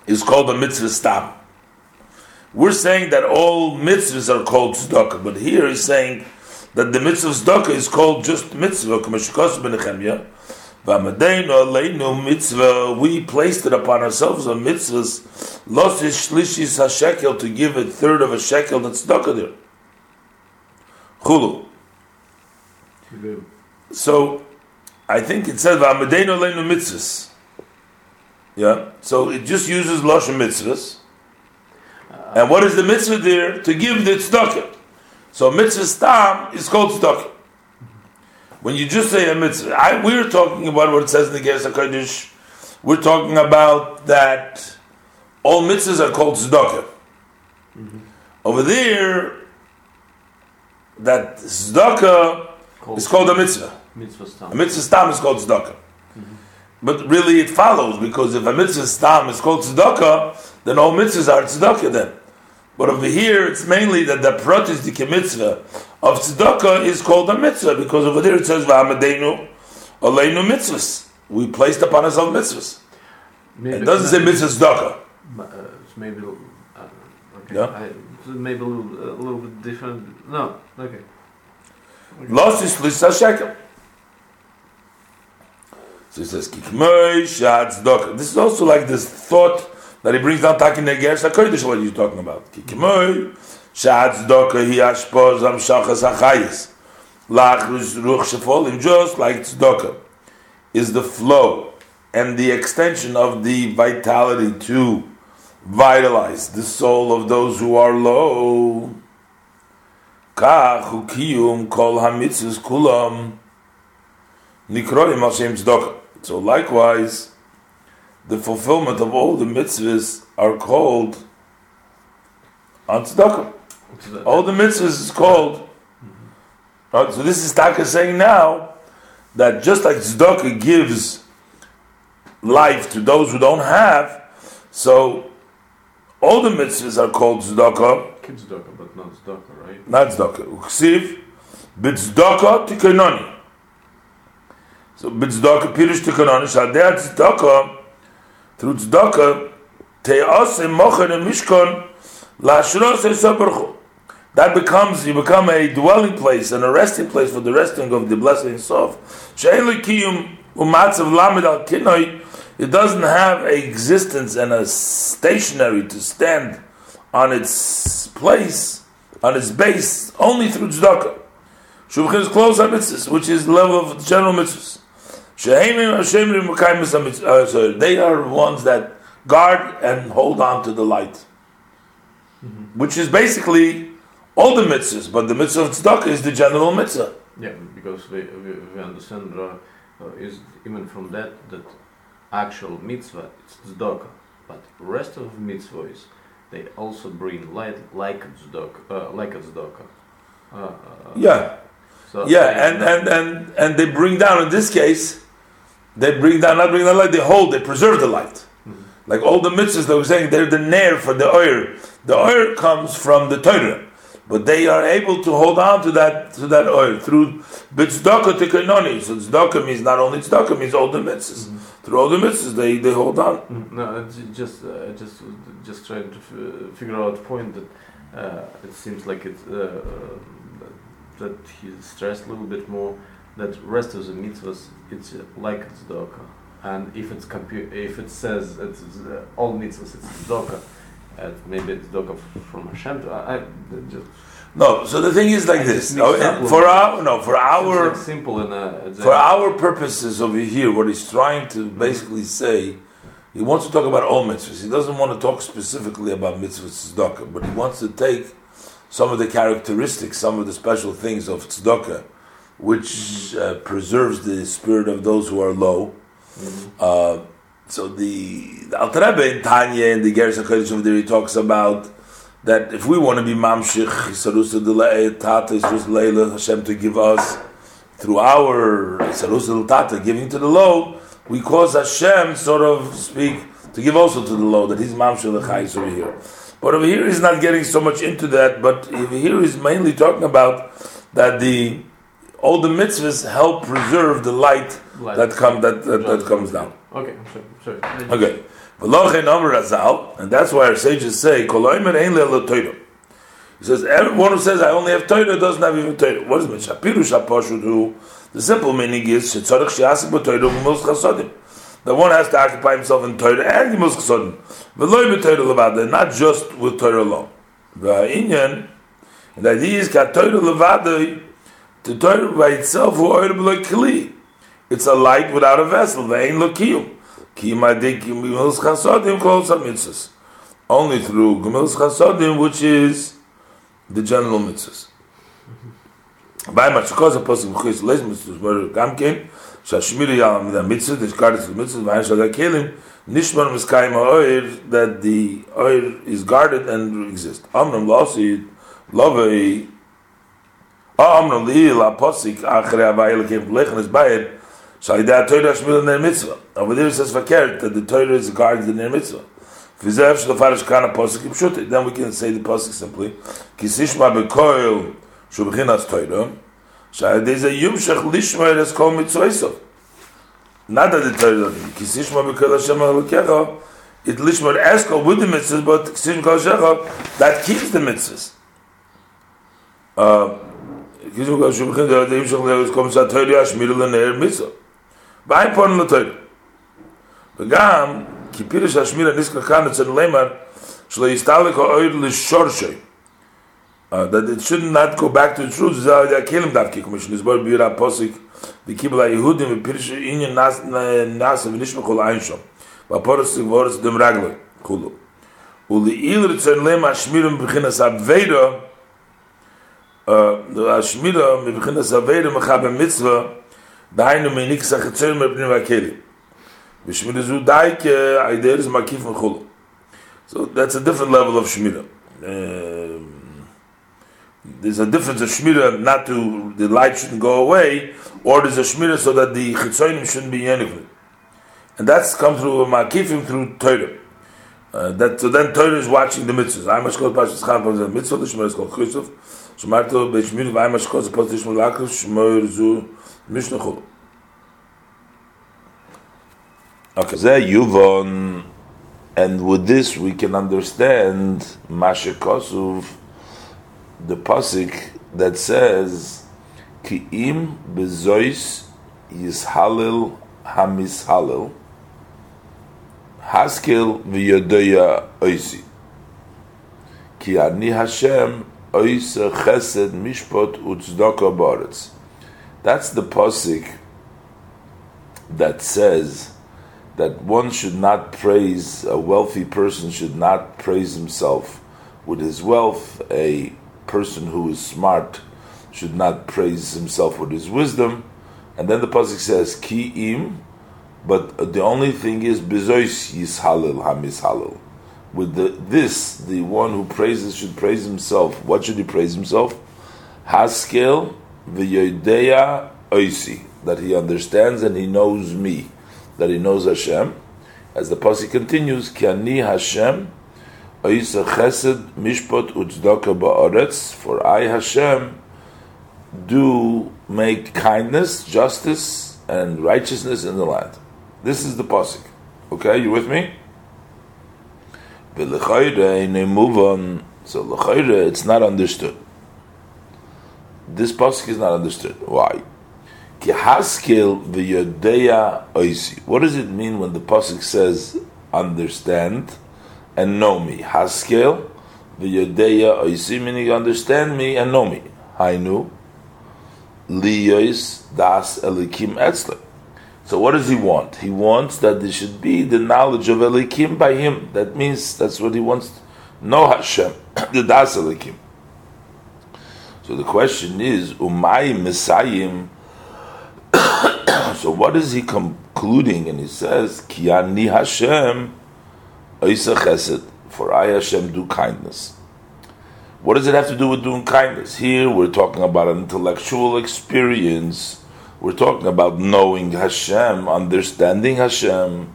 is called a mitzvah stam. We're saying that all mitzvahs are called tzedakah, but here he's saying that the mitzvah tzedakah is called just mitzvah, we placed it upon ourselves on mitzvahs, losis shlishis hashekel, to give a third of a shekel that's tzedakah there. Chulu. So, I think it says v'amadenu leinu mitzvahs. Yeah, so it just uses lashon mitzvahs. And what is the mitzvah there? To give the tzedakah. So mitzvah stam is called tzedakah. When you just say a mitzvah, I, we're talking about what it says in the Geras HaKodesh. We're talking about that all mitzvahs are called tzedakah. Mm-hmm. Over there, that tzedakah is called a mitzvah. Mitzvah stam. A mitzvah stam is called tzedakah. Mm-hmm. But really it follows, because if a mitzvah stam is called tzedakah, then all mitzvahs are tzedakah then. But over here, it's mainly that the pratisdike mitzvah of tzedakah is called a mitzvah, because over there it says, v'amadenu aleinu mitzvahs. We placed upon ourselves mitzvahs. Maybe it doesn't say mitzvah tzedakah. Uh, maybe Yeah. I, maybe a little, a little bit different. No, okay. Lost is lisa shekel. So he says, Kikmoi shat tzedakah. This is also like this thought that he brings down Takin Neger Sakoidish, what you're talking about. Kikmoi shat tzedakah hi ashpoz am shachas achayis. Lach ruch shefolim, just like tzedakah is the flow and the extension of the vitality to vitalize the soul of those who are low. Kach ukiyum kol hamitzvus kulam nikroim al shem tzedakah. So likewise, the fulfillment of all the mitzvahs are called on tzedakah. All the mitzvahs is called. Right, so this is Taka saying now that just like tzedakah gives life to those who don't have, so all the mitzvahs are called tzedakah, Kids tzedakah, but not tzedakah, right? not tzedakah. Uksiv, b'tzedakah tikanoni. So b'tzedakah pirush tikanoni, shadeh tzedakah, through tzedakah, te'ase mochen and mishkan, la'ashros esabarchu. That becomes, you become a dwelling place and a resting place for the resting of the blessing sof. She'en lekiyum umatzav lamed al kinoi, it doesn't have a existence and a stationary to stand on its place, on its base, only through tzedakah. Shubchin is close on mitzvahs, which is level of general mitzvahs. They are the ones that guard and hold on to the light, which is basically all the mitzvahs, but the mitzvah of tzedakah is the general mitzvah. Yeah, because we, we, we understand uh, uh, is even from that that actual mitzvah it's tzedakah, but the rest of mitzvahs they also bring light like tzedakah, uh, like a tzedakah. Uh, uh, Yeah, so yeah, and, and, and, and they bring down, in this case, they bring down, not bring down light, they hold, they preserve the light. Mhm. Like all the mitzvahs that we're saying, they're the nair for the oil. The oil comes from the Torah, but they are able to hold on to that to that oil through tzedakah tikanoni. So tzedakah means not only tzedakah, means all the mitzvahs. Mhm. Through all the mitzvahs, they, they hold on. No, just uh, just just trying to f- figure out point that uh, it seems like it uh, uh, that he stressed a little bit more that rest of the mitzvahs it's like tzedakah, and if it's compu- if it says it's uh, all mitzvahs it's tzedakah, uh, maybe it's tzedakah from Hashem. To, I, I just No, so the thing is like I this. just mixed up with- for our no, for our simple uh, it's, For our purposes over here, what he's trying to basically say, he wants to talk about all mitzvahs. He doesn't want to talk specifically about mitzvahs tzedakah, but he wants to take some of the characteristics, some of the special things of tzedakah, which uh, preserves the spirit of those who are low. mhm. Uh, so the, the Alter Rebbe in Tanya in the Gersa Kodesh over there, he talks about that if we want to be mamshich, Isarusa Delay, Tata, Leila, Hashem to give us through our Isarusa Tata, giving to the low, we cause Hashem, sort of speak, to give also to the low, that he's mamshich Lechais over here. But over here he's not getting so much into that, but over here he's mainly talking about that the all the mitzvahs help preserve the light Light. that come that, that, that comes down. Okay, I'm sorry, sorry. Okay. V'lochen Amr Azal, and that's why our sages say, Kol oimer ein le'elo Torah. He says, everyone who says, I only have Torah, doesn't have even Torah. What does it? Shapiru Shaposhu do. The simple meaning is, Shetzorach She'asik B'Torah V'milz Chasodim. The one has to occupy himself in Torah and Gimilz Chasodim. V'loi B'Torah Levada, not just with Torah alone. V'ha'inyan, and the idea is, Ka Torah Levada, The turn by itself who oil blo kli. It's a light without a vessel they ain't look you. Ki ma de ki mos khasod im kol sa mitzus only through gmos khasod im which is the general mitzus bei ma chokos a possible khis les mitzus mer gam ken sha shmir ya mit a mitzus des kartes mitzus vay shoga kelim nicht man es kein oil that the oil is guarded and exist amram losi love a La posik achrei avayel kem lechen is bayed Shall that Torah shmil in their mitzvah. Over there it says fakert that the Torah is guarded in their mitzvah. V'zev shlo farish kana posik pshutit. Then we can say the posik simply. Kisishma bekoil shu b'chinas Torah. Shall there's a yumshach lishma es kol mitzvah Not that the Torah doesn't. Kisishma bekoil Hashem alokecha it lishmar eskel with the mitzvahs, but kol shecha that keeps the mitzvahs. Uh, Gizu ka shum khin dhe yim shakhin dhe kom sa tëri ha shmiru le nehe miso. Ba hai pon le tëri. Ba gam, ki pire sa shmiru niska khanu tse nulemar, shle istale ko oir le. That it should not go back to the truth, zha ha dhe keelim dhav ki, kumish nizbor bira posik, di ki yehudim, vi pire sa inye nasa, vi nishma kol ayin shom. Ba poros tig voros kulu. Uli השמירה מבחינס הווירה מחבר מצווה, דהיינו מניקס החצר מפנים והכלים. ושמירה זו די כהידר זה מקיף וכולו. So that's a different level of. Uh, there's a difference of shmira not to the light shouldn't go away, or there's a shmira so that the chitzonim shouldn't be anything. and that's come through makifim through Torah. Äh, uh, that so then Torah is watching the mitzvahs. I must go to Pashas Chav from the mitzvah. The Shmuel is called Chusuf. Shemar to be Shmuel. I must go to Pashas Shmuel Akiv. Shmuel Zu Mishnah Chol. Okay, Ze Yuvon, and with this we can understand Mashe Kosuv, the pasuk that says Ki Im Bezois Yishalil Hamishalil. Haskel v'yodoya oisi. Ki ani Hashem oisa chesed mishpot utzdaka baretz. That's the posik that says that one should not praise, a wealthy person should not praise himself with his wealth. A person who is smart should not praise himself with his wisdom. And then the pasuk says, "Ki im but the only thing is bezois yishalil hamishalil. With the, this, the one who praises should praise himself. What should he praise himself? Haskel v'yodeya oisi. That he understands and he knows me. That he knows Hashem. As the posse continues, Ki ani Hashem oisa chesed mishpot utzdaka ba'aretz. For I, Hashem, do make kindness, justice, and righteousness in the land. This is the pasuk. Okay, you with me? So l'chayre, it's not understood. This pasuk is not understood. Why? What does it mean when the pasuk says understand and know me? Haskel v'yodeya oisi, meaning understand me and know me. Hainu liyos das elikim etzle. So what does he want? He wants that there should be the knowledge of Elikim by him. That means that's what he wants. Know Hashem, the Das Elikim. So the question is, Umay Messiahim. so what is he concluding? And he says, Kiani Hashem, Isa Chesed, for I Hashem do kindness. What does it have to do with doing kindness? Here we're talking about an intellectual experience we're talking about knowing Hashem, understanding Hashem,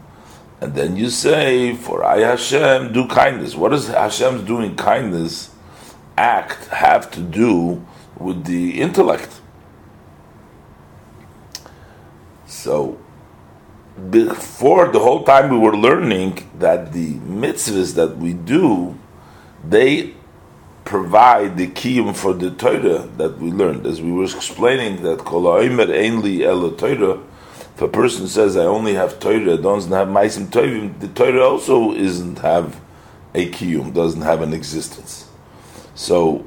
and then you say, "For I Hashem do kindness." What does Hashem's doing kindness act have to do with the intellect? So, before the whole time we were learning that the mitzvahs that we do, they provide the kiyum for the Torah that we learned. As we were explaining that kol ha'omer ainli el Torah, if a person says, I only have Torah, doesn't have maisim Torah, the Torah also isn't have a kiyum, doesn't have an existence. So,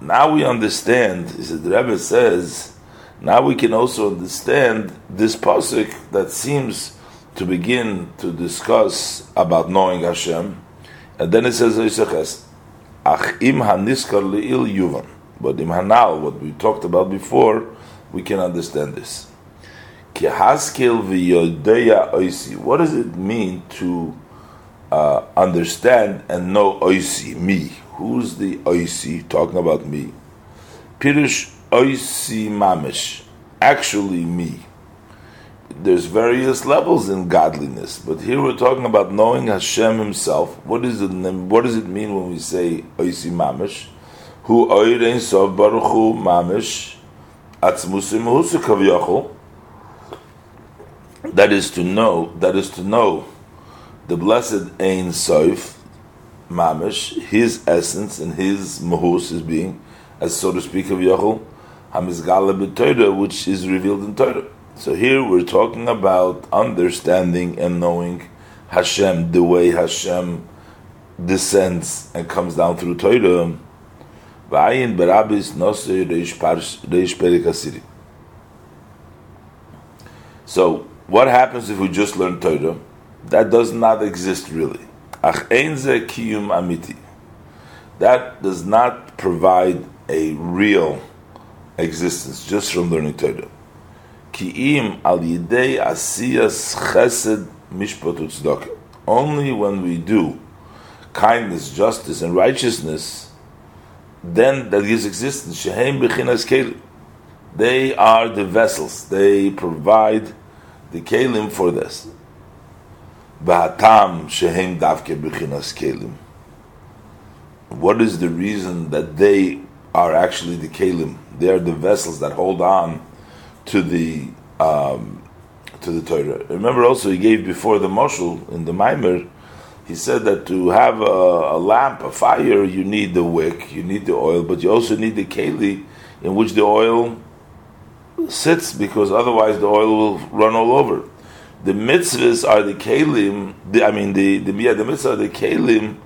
now we understand, he the Rebbe says, now we can also understand this pasuk that seems to begin to discuss about knowing Hashem, and then it says, Ach im haniskar le'il yuvan. But im hanal, what we talked about before, we can understand this. Ki v'yodeya oisi. What does it mean to uh, understand and know oisi, me? Who's the oisi? Talking about me. Pirush oisi mamish. Actually me there's various levels in godliness, but here we're talking about knowing Hashem Himself. What is it? What does it mean when we say Oisi Mamish? Who Oirein Sov Baruch Hu Mamish Atzmusim Husikavyachol. That is to know. That is to know the blessed Ein Sof, Mamish, his essence and his mahus, his being, as so to speak of Yachol, Hamizgala b'Torah, which is revealed in Torah. So here we're talking about understanding and knowing Hashem, the way Hashem descends and comes down through Torah. So, what happens if we just learn Torah? That does not exist really. That does not provide a real existence just from learning Torah. Al yidei asiyas chesed Only when we do kindness, justice, and righteousness, then that existence. Shehem. They are the vessels. They provide the kelim for this. Shehem davke kelim. What is the reason that they are actually the kelim? They are the vessels that hold on to the um, to the Torah. Remember, also he gave before the moshul in the Maimer. He said that to have a, a, lamp, a fire, you need the wick, you need the oil, but you also need the keli in which the oil sits, because otherwise the oil will run all over. The mitzvahs are the kelim. The, I mean, the the yeah, the mitzvahs are the kelim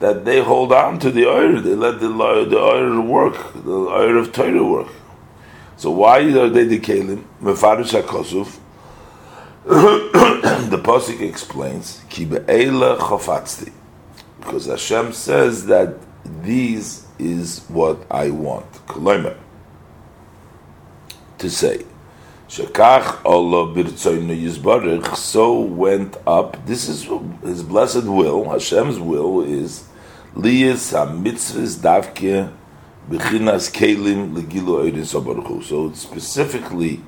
that they hold on to the oil. They let the the oil work, the oil of Torah work. So why are they the kelim? Mefarish hakosuf. the pasuk explains ki be'ela chofatzti, because Hashem says that these is what I want. Kolomer to say. Shekach Allah birtzoynu yizbarich, so went up. This is His blessed will. Hashem's will is liyis ha-mitzvahs davke Bechinas Kalim Legilu So specifically,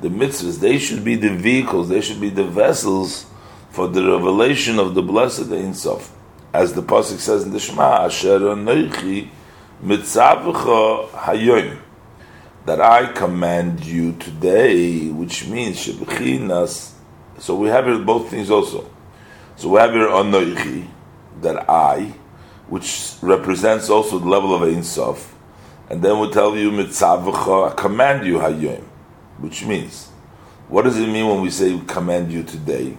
the mitzvahs, they should be the vehicles, they should be the vessels for the revelation of the blessed Ein Sof. As the Pasuk says in the Shema, Asher Anoichi Mitzavcha Hayoim. That I command you today, which means Shebechinas. So we have here both things also. So we have here Anoichi, that I, which represents also the level of Ein Sof and then we'll tell you mitzavacha, command you hayom, which means, what does it mean when we say command you today?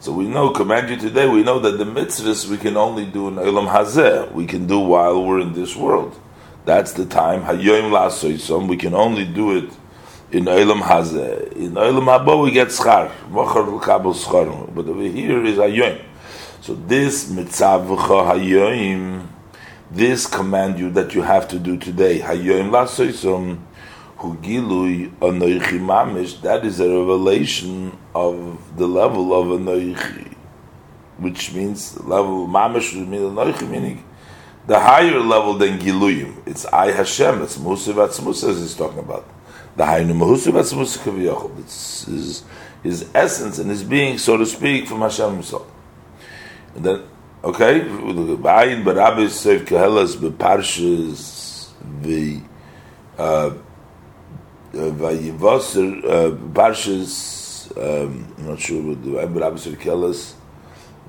So we know command you today. We know that the mitzvahs we can only do in Olam Hazeh. We can do while we're in this world. That's the time hayom lasoisom. We can only do it in Olam Hazeh. In Olam Haba we get schar, mochar v'kabel schar. But over here is hayom. So this mitzavacha hayom this command you that you have to do today. That is a revelation of the level of anoichi, which means level mamish meaning the higher level than giluyim. It's I Hashem. It's Musa Vatzmusa as he's talking about. The higher Musa Vatzmusa Kaviyachol. It's his, his essence and his being, so to speak, from Hashem himself. And then Okay, the Bayin Barabbi Sev Kehelas Beparshas the Vayivosir Beparshas I'm not sure what the Bayin Barabbi Sev Kehelas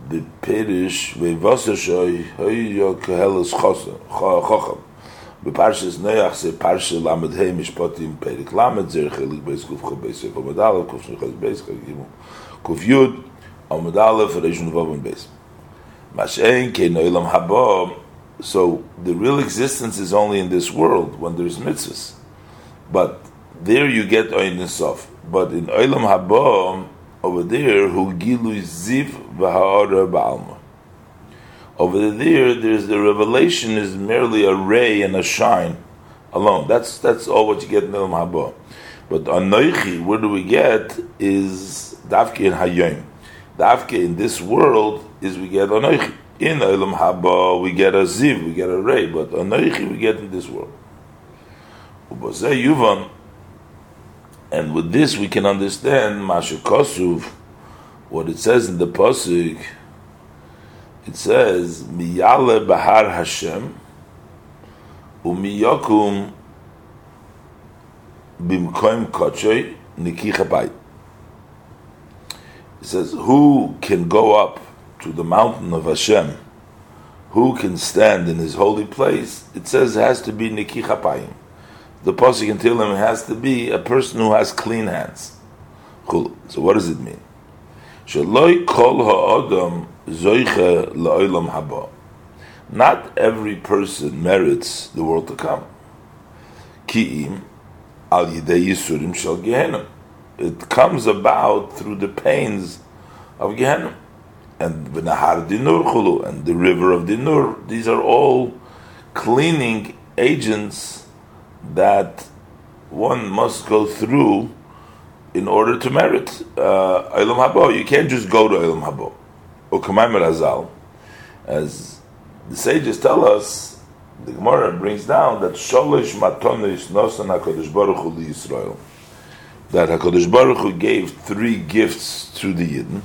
the Pirish Vayivosir Shoy Hayyo Kehelas Chocham Beparshas Neach Sev Parsha Lamed Hei Mishpatim Perik Lamed Zer Chelik Beis Kuf Chob Beis Sev Omed Alev Kuf Shnuchas Beis Kuf Yud Omed Alev Reishun Vavon Beis Beis so the real existence is only in this world when there's mitzvahs. But there you get Oin Sof. But in Olam Haba, over there, Hu Gilu Ziv V'Ha'ara Ba'alma. Over there, there's the revelation is merely a ray and a shine alone. That's that's all what you get in Olam Haba. But Anoichi, where do we get, is Davki and Hayyim. Davke in this world is we get Anoichi. In Olam Haba we get a Ziv, we get a Ray, but Anoichi we get in this world. Yuvan, and with this we can understand Masha Kosuv, what it says in the Pasuk. It says, Miyale Bahar Hashem, Umiyokum Bimkoim Kochoy Nikicha Bayit. It says, Who can go up to the mountain of Hashem, who can stand in his holy place? It says it has to be Niki Chapayim. The Pasuk in Tehillim has to be a person who has clean hands. So what does it mean? Shaloi kol zoiche la'olam haba. Not every person merits the world to come. Ki'im al yidei yisurim shal Gehenna. It comes about through the pains of Gehenna. And v'nahar dinur chulu, and the river of dinur. These are all cleaning agents that one must go through in order to merit uh, Habo. You can't just go to Eilam Habo. Ukamay Merazal, as the sages tell us, the Gemara brings down that Sholish Matonis Nosan HaKadosh Baruch Hu Yisrael, that HaKadosh Baruch Hu gave three gifts to the Yidden,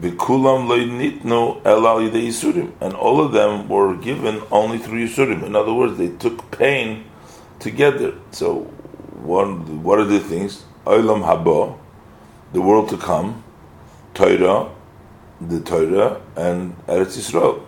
elal yidei yisurim, and all of them were given only through yisurim. In other words, they took pain together. So, one, what are the things? Olam haba, the world to come, Torah, the Torah, and Eretz Yisrael.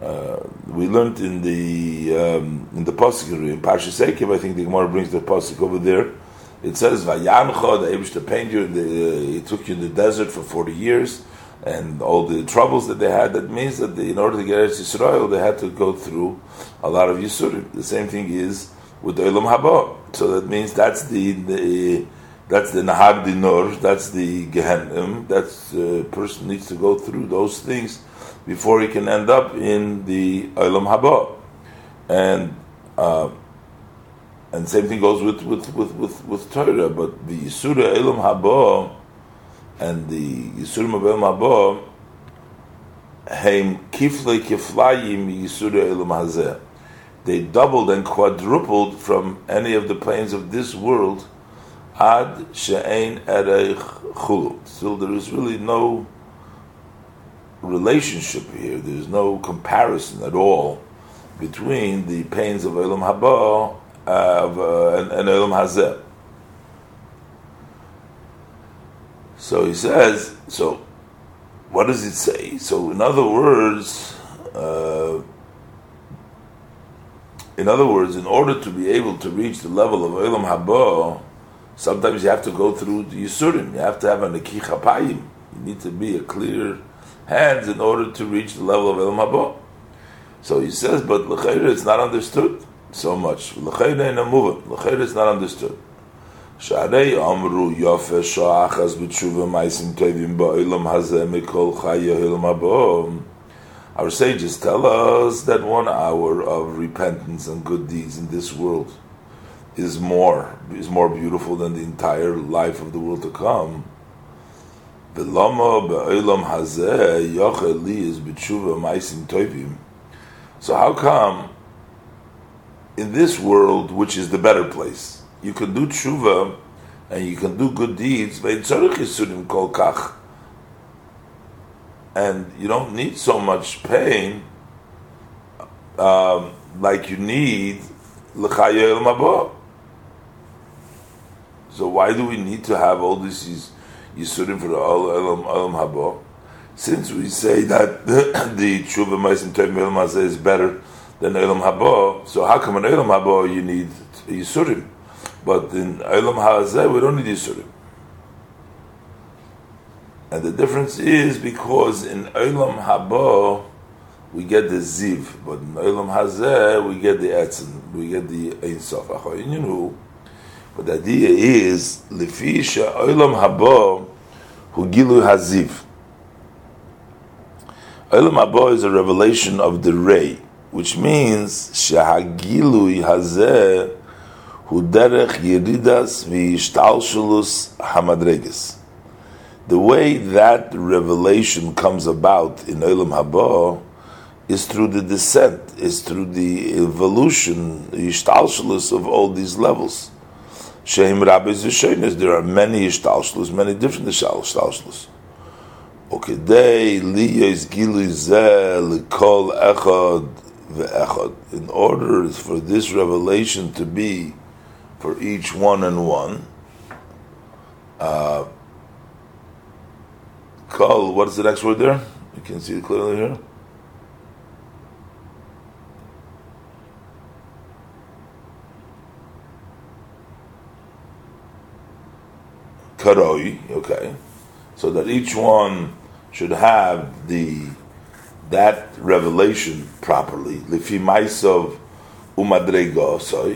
Uh, we learned in the um, in the pasuk in Parshas Ekev, I think the Gemara brings the pasuk over there. It says Vayancha, the Abish to paint you. The, uh, he took you in the desert for forty years, and all the troubles that they had. That means that they, in order to get Eretz Yisrael, they had to go through a lot of Yisurim. The same thing is with the Elam Haba. So that means that's the, the that's the Nahar Dinor, that's the Gehenim, that the person needs to go through those things before he can end up in the Olam Haba. And uh, and same thing goes with with with with, with Torah, but the Yisura Elam Haba and the Yisurim of Elam Haba Heim Kifle Kiflayim Yisura Elam Hazeh. They doubled and quadrupled from any of the planes of this world Ad she'ein erech chulu. Still, there is really no relationship here. There is no comparison at all between the pains of Elam Haba of, uh, and, and Elam Hazeh. So he says, so what does it say? So, in other words, uh, in other words, in order to be able to reach the level of Elam Haba, Sometimes you have to go through the Yisurim. You have to have an Neki Chapayim. You need to be a clear hands in order to reach the level of El Mabo. So he says, but L'chayra it's not understood so much. L'chayra in a movement. L'chayra is not understood. Sharei Amru Yofe Shoachas B'tshuva Maisim Tovim Ba'ilam Hazeh Mikol Chaya El Mabo. Our sages tell us that one hour of repentance and good deeds in this world is more is more beautiful than the entire life of the world to come. So how come in this world, which is the better place, you can do tshuva and you can do good deeds, and you don't need so much pain um, like you need. So why do we need to have all this yisurim for the elam elam haba? Since we say that the tshuva elam hazeh is better than elam haba, so how come in elam haba you need yisurim, but in elam hazeh we don't need yisurim? And the difference is because in elam haba we get the ziv, but in elam hazeh we get the etzim, we get the ein sof. But the idea is lefisha olam habo hu gilu haziv. Olam habo is a revelation of the ray, which means shahagilu hazeh hu derech yeridas v'ishtalshulus hamadreges. The way that revelation comes about in Olam Haba is through the descent, is through the evolution, the ishtalshulus of all these levels. Sheim rabbis v'shoinis. There are many ishtalshlus, many different. Okidei liyos gilu zeh likol echad ve'echad. In order for this revelation to be for each one and one, uh, kol, what is the next word there? You can see it clearly here. Karoi, okay. So that each one should have the that revelation properly. Lifi Maisov Umadrego, so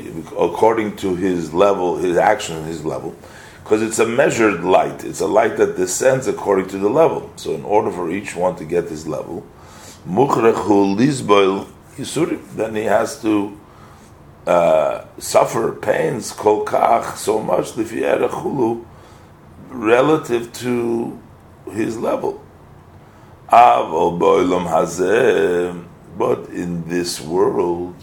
according to his level, his action, his level. Because it's a measured light. It's a light that descends according to the level. So in order for each one to get this level, Mukhrechu Lizboil Yisurim, then he has to uh, suffer pains, kolkach, so much, Lifi relative to his level. But in this world,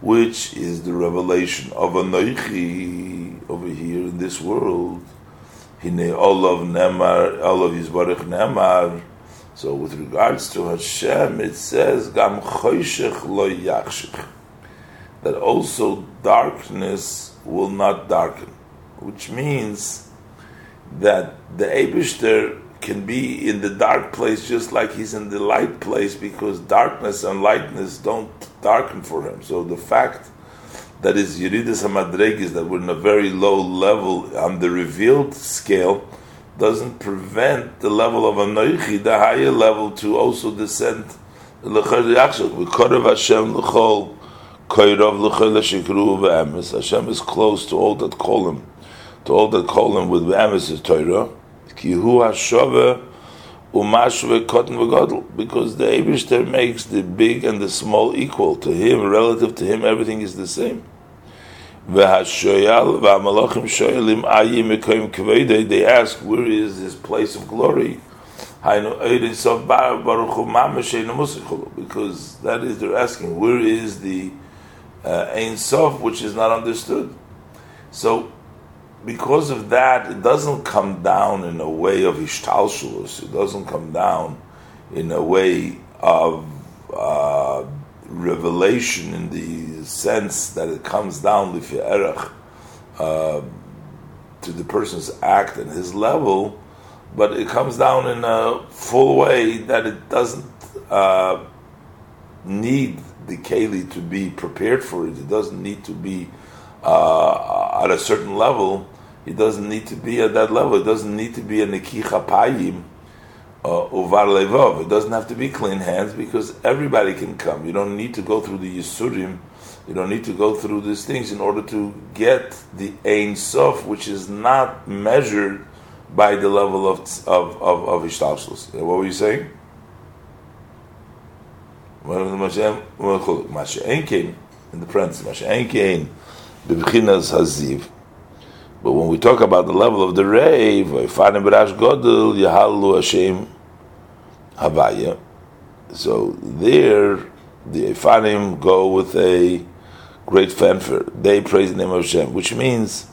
which is the revelation of Anoichi over here in this world. Hine Olav Nemar, Olav Yisbarich Nemar. So with regards to Hashem, it says, Gam Choshech lo yachshich. That also darkness will not darken. Which means that the Abishter can be in the dark place just like he's in the light place because darkness and lightness don't darken for him. So the fact that is Yeridus HaMadregis, that we're in a very low level on the revealed scale, doesn't prevent the level of Anoichi, the higher level, to also descend. Hashem is close to all that call him to all call him with Be'emes Torah, ki hu hashove umashve cotton v'godl, because the Abishter makes the big and the small equal to him, relative to him, everything is the same. V'hashoyal v'amalachim shoyalim ayim ekoyim kveide, they ask, where is his place of glory? Because that is, they're asking, where is the uh, Ein Sof, which is not understood. So because of that, it doesn't come down in a way of ishtalshulus. It doesn't come down in a way of uh, revelation in the sense that it comes down erech, uh, to the person's act and his level, but it comes down in a full way that it doesn't uh, need the keli to be prepared for it. It doesn't need to be uh, at a certain level, it doesn't need to be at that level. It doesn't need to be a nekicha payim uh, uvar levov. It doesn't have to be clean hands because everybody can come. You don't need to go through the yisurim. You don't need to go through these things in order to get the ein sof, which is not measured by the level of of of, of. What were you saying? Of the machol mashenkein in the parenthesis, Haziv. But when we talk about the level of the rave, Ifanim B'Rash Godel, Yahalu Hashem Havaya. So there, the Ifanim go with a great fanfare. They praise the name of Hashem, which means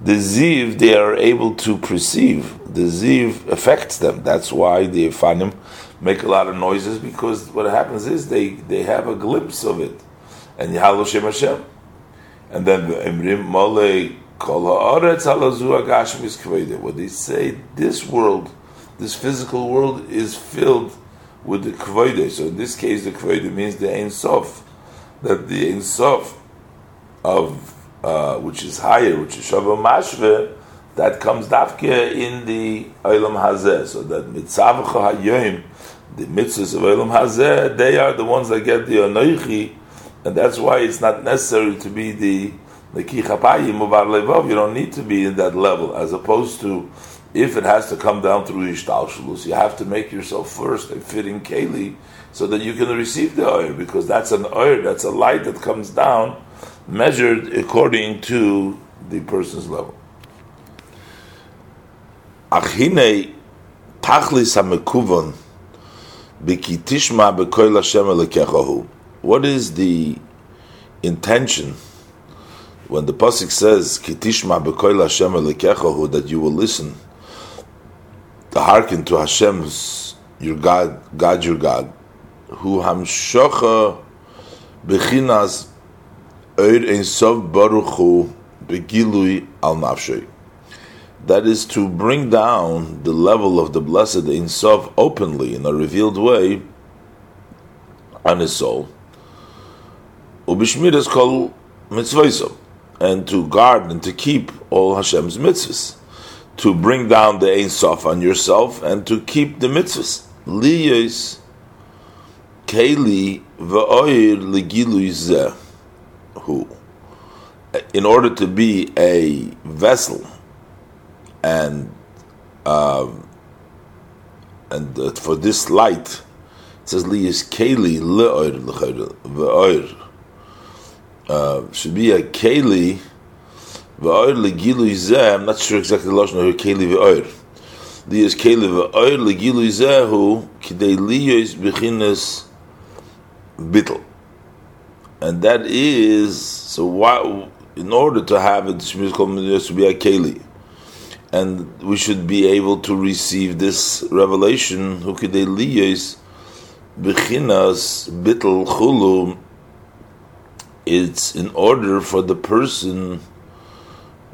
the Ziv they are able to perceive. The Ziv affects them. That's why the Ifanim make a lot of noises because what happens is they, they have a glimpse of it. And Yahalu Hashem Hashem. And then the Emrim Molei what they say, this world, this physical world, is filled with the kvoide. So in this case, the kvoide means the ein sof, that the ein sof of uh, which is higher, which is shava mashve, that comes dafke in the olam hazeh. So that mitzavcha hayoim, the mitzvahs of olam hazeh, they are the ones that get the anoichi, and that's why it's not necessary to be the you don't need to be in that level, as opposed to if it has to come down through ishtalshalus, you have to make yourself first a fitting keli so that you can receive the oil, because that's an oil, that's a light that comes down, measured according to the person's level. Achine tachlis hamekuvon Hashem What is the intention? When the pasuk says "Kitishma b'koil Hashem elekechahu," that you will listen, to hearken to Hashem's your God, God your God, who hamshocha bechinas oir ein sof baruch hu begilui al nafshay. that is to bring down the level of the blessed Ein Sof openly in a revealed way on his soul. Ubishmiras kol mitzvahim, and to guard and to keep all Hashem's mitzvahs, to bring down the Ein Sof on yourself and to keep the mitzvahs. Liyos keli va'oir legilui zeh, who, in order to be a vessel and um, and uh, for this light, it says liyis keli le'oir va'oir should be a keli va'oir legilu zeh. I'm not sure exactly the lashon here. Keli va'oir. Liyis keli va'oir legilu zehu kidei liyis bechinas bittel, and that is so. Why, in order to have it, to be a keli and we should be able to receive this revelation. Who Hukidei liyos bechinas bittel chulu. It's in order for the person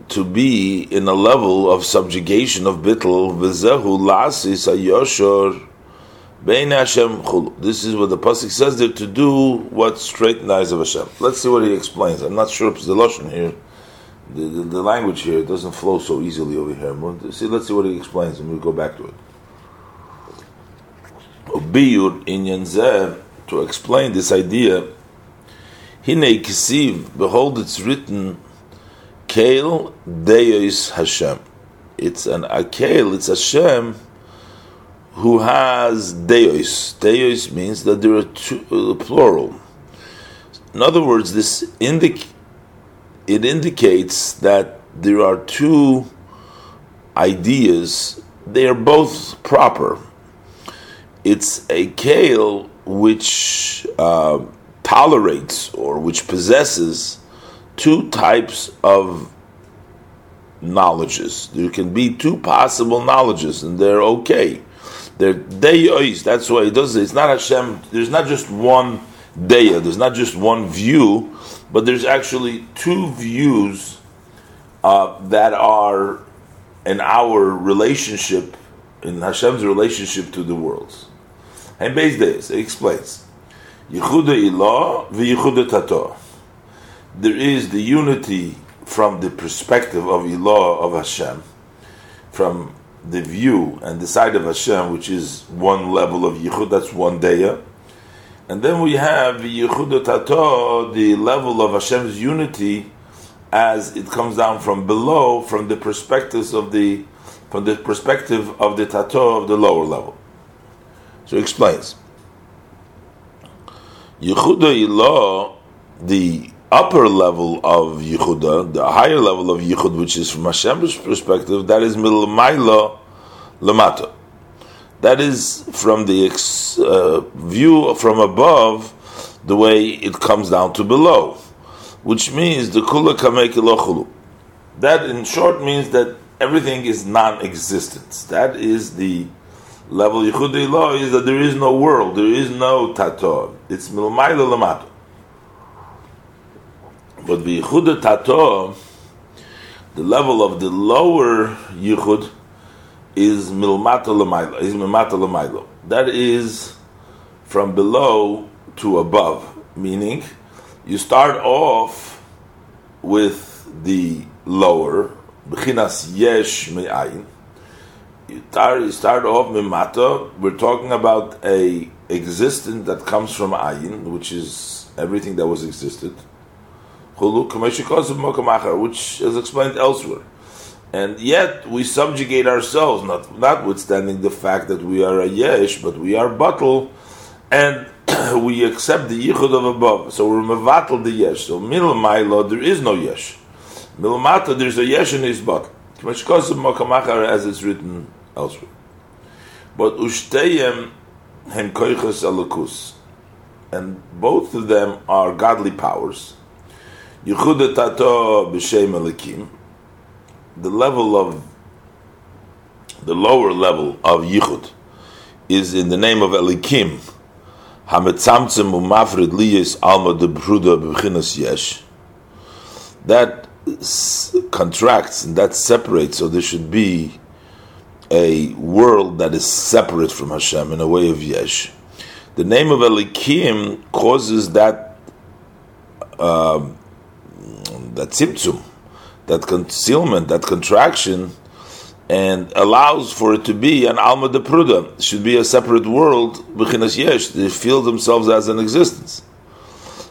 to be in a level of subjugation of bittul v'zehu lasis ayoshor bein Hashem chulu. This is what the pasuk says there to do what straight eyes of Hashem. Let's see what he explains. I'm not sure if it's the lashon here the, the, the, language here doesn't flow so easily over here. See, let's see what he explains, and we'll go back to it. Biyur in to explain this idea. Hine kisiv, behold, it's written, Kael Deus Hashem. It's an Akel, it's Hashem who has Deus. Deus means that there are two, uh, plural. In other words, this indicates it indicates that there are two ideas. They are both proper. It's a kale which uh, tolerates or which possesses two types of knowledges. There can be two possible knowledges, and they're okay. They're deyos. That's why it does. It's not Hashem. There's not just one deya. There's not just one view but there's actually two views uh, that are in our relationship, in Hashem's relationship to the worlds. And base days, it explains. Yichuda ilah tato. There is the unity from the perspective of ilah of Hashem, from the view and the side of Hashem, which is one level of yichud, that's one daya and then we have Yichuda Tato, the level of Hashem's unity, as it comes down from below, from the perspectives of the, from the perspective of the Tato of the lower level. So he explains. Yichuda Ilah, the upper level of Yichuda, the higher level of Yichud, which is from Hashem's perspective, that is Milmaila Lamata. That is from the ex, uh, view from above, the way it comes down to below, which means the kula kameki That, in short, means that everything is non-existence. That is the level law is that there is no world, there is no tato. It's milmayla lamato. But the tato, the level of the lower yichud is milmata lemailo. Is milmata lemailo. That is from below to above, meaning you start off with the lower b'chinas yesh me'ayin. You start, you start off mimata. We're talking about a existence that comes from ayin, which is everything that was existed. Which is explained elsewhere and yet we subjugate ourselves, not notwithstanding the fact that we are a yesh, but we are batal, and we accept the yichud of above. So we're mevatel the yesh. So milmailo there is no yesh. Milmata there's a yesh in his batal. As it's written elsewhere. But ushteyem hem koiches alakus, and both of them are godly powers. Yichud tato b'shem elikim the level of the lower level of yichud is in the name of Elikim. Hametzamtzem umafrid liyis alma de bruda b'chinas yesh. That contracts and that separates, so there should be a world that is separate from Hashem in a way of Yesh. The name of Elikim causes that uh, that tzimtzum, that concealment, that contraction, and allows for it to be an alma de pruda. Should be a separate world, b'chinas yesh. They feel themselves as an existence.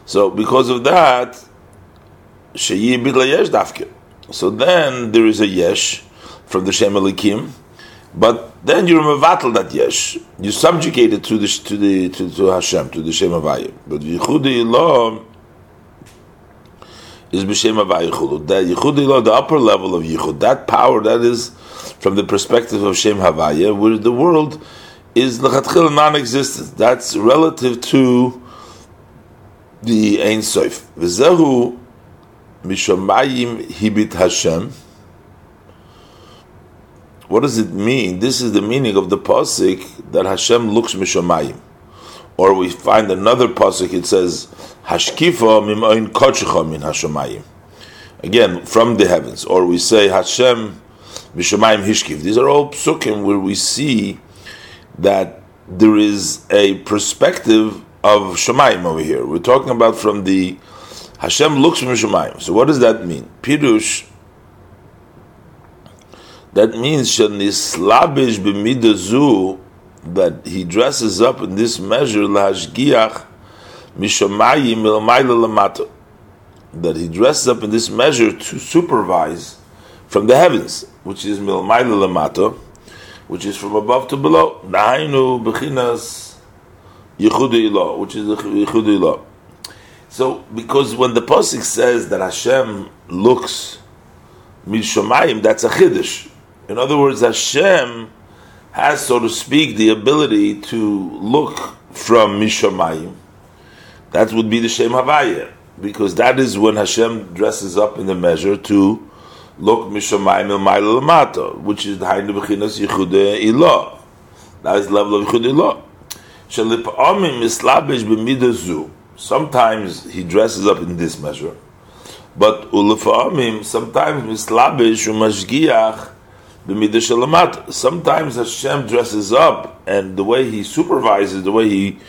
So because of that, sheyi yesh dafke. So then there is a yesh from the Shem Elikim, but then you're mevatel that yesh. You subjugate it to the to the to, to Hashem to the Shem Havayim. But yichudi law is b'shem Havayim That yichudi law, the upper level of yichud, that power that is from the perspective of Shem Havaya, where the world is lechatchil non-existent. That's relative to the Ein Sof. V'zehu mishamayim hibit Hashem. What does it mean? This is the meaning of the pasuk that Hashem looks mishamayim. Or we find another pasuk. It says Hashkifa mimoin kochecha min Hashemayim. Again, from the heavens. Or we say Hashem mishamayim hishkiv. These are all psukim where we see that there is a perspective of Shemayim over here. We're talking about from the Hashem looks from Shemayim. So what does that mean? Pirush. That means shenislabish b'midazu that he dresses up in this measure lahashgiach mishamayim ilmayla lamata. That he dresses up in this measure to supervise from the heavens, which is milmayla lamata, which is from above to below. Nahainu bechinas yichud which is the yichud So, because when the pasuk says that Hashem looks mishamayim, that's a chiddush. In other words, Hashem has, so to speak, the ability to look from Mishamayim. That would be the Shem Havaya, because that is when Hashem dresses up in the measure to look Mishamayim El Lamata, which is the Hainu Bechinas Yichude Ilah. That is the level of Yichude Ilah. Shalip'amim mislabish b'midazu. Sometimes he dresses up in this measure, but ulefa'amim sometimes mislabish umashgiach Sometimes Hashem dresses up, and the way He supervises, the way He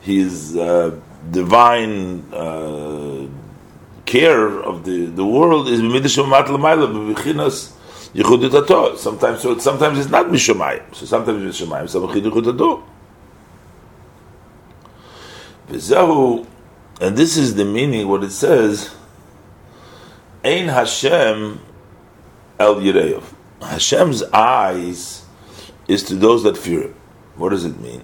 His uh, divine uh, care of the, the world is Sometimes, so sometimes it's not mishamayim. So sometimes it's mishamayim. Some and this is the meaning. What it says, Ein Hashem El Yireyev. Hashem's eyes is to those that fear Him. What does it mean?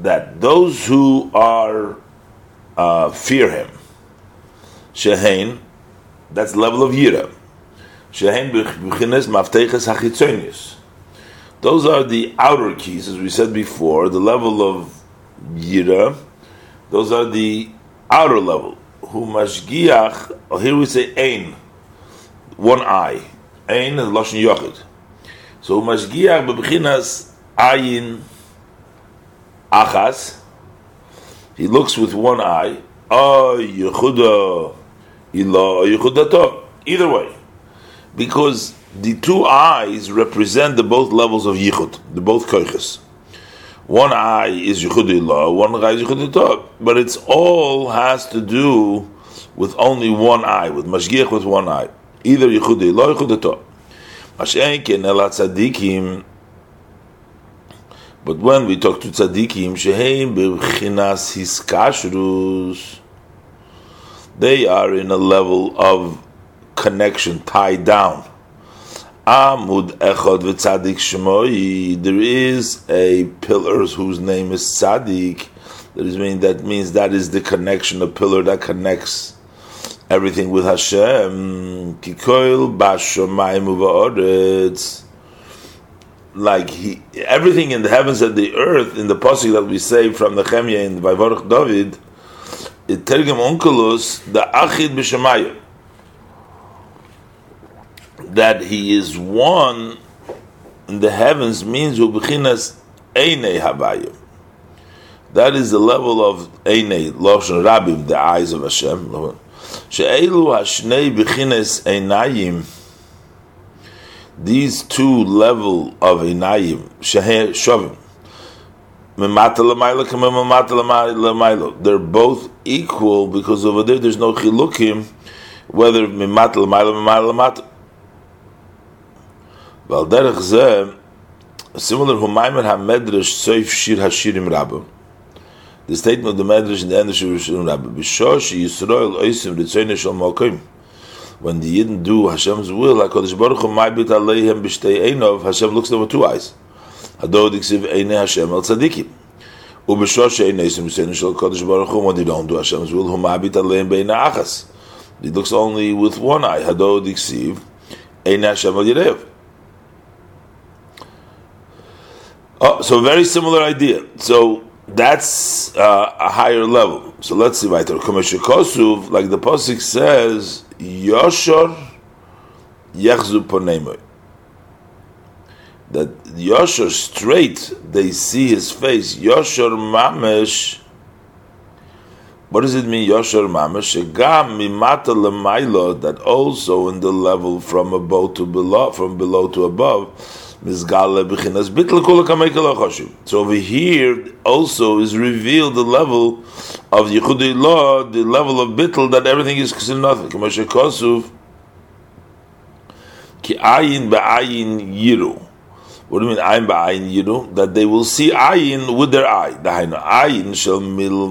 That those who are uh, fear Him. Shehain, that's level of Yira. Shehain b'chines hachitzonius. Those are the outer keys, as we said before, the level of Yira. Those are the outer level who mashgiach, or here we say ein, one eye. Ein is lashon yochid. So mashgiach bebechinas ayin achas. He looks with one eye. Oh, yechuda ila yechudato. Either way, because the two eyes represent the both levels of yichud, the both koiches. One eye is Yichudillah, one eye is Yichuditah. But it's all has to do with only one eye, with Mashgiach with one eye. Either Yichudillah or ela tzadikim. But when we talk to tzadikim, sheheim b'chinas hiskashrus, they are in a level of connection, tied down. Amud v'Tzadik. There is a pillar whose name is Tzadik. That is mean that means that is the connection, the pillar that connects everything with Hashem. Kikoil. Like he, everything in the heavens and the earth, in the pasuk that we say from the Chemya in Vayvorach David, it Tergem Onkelos the Achid B'Shemayim that he is one in the heavens means ubechinas eine habayim. That is the level of Einei, Loshen Rabim, the eyes of Hashem. She'elu hashnei b'chines einayim, these two level of einayim, sheher shovim, they're both equal because over there there's no chilukim, whether mimata l'mayla, mimata well, Valderech Zeh, similar Humayman HaMedrash Soif Shir HaShirim Rabba. The statement of the Medrash in the end of Shirim Rabba. Bishosh Yisroel Oisim Ritzoyne shol Mokim. When the Yidden do Hashem's will, HaKadosh Baruch Hu Ma'bit Aleihem B'shtei Einov, Hashem looks them with two eyes. Hadod Iksiv Eine Hashem al Tzadikim. Ubishosh Eine Oisim Ritzoyne shol kodesh Baruch Hu, when they don't do Hashem's will, Hu Ma'bit Aleihem B'Eina Achas. He looks only with one eye. Hadod Iksiv Eine Hashem al Yerev. Oh, so very similar idea. So that's uh, a higher level. So let's see weiter. Kosuv, like the pasuk says, Yoshor Yechzu Ponemoy. That Yoshor straight, they see his face. Yoshor Mamesh. What does it mean, Yoshor Mamesh? Shegam mimata lemailo. That also in the level from above to below, from below to above so over here also is revealed the level of Yichudei law, the level of bittel that everything is considered nothing. K'moshe Kosuv ki ayin ba'ayin yiru. What do you mean ayin ba'ayin yiru? That they will see ayin with their eye. Dahainu ayin shall mil.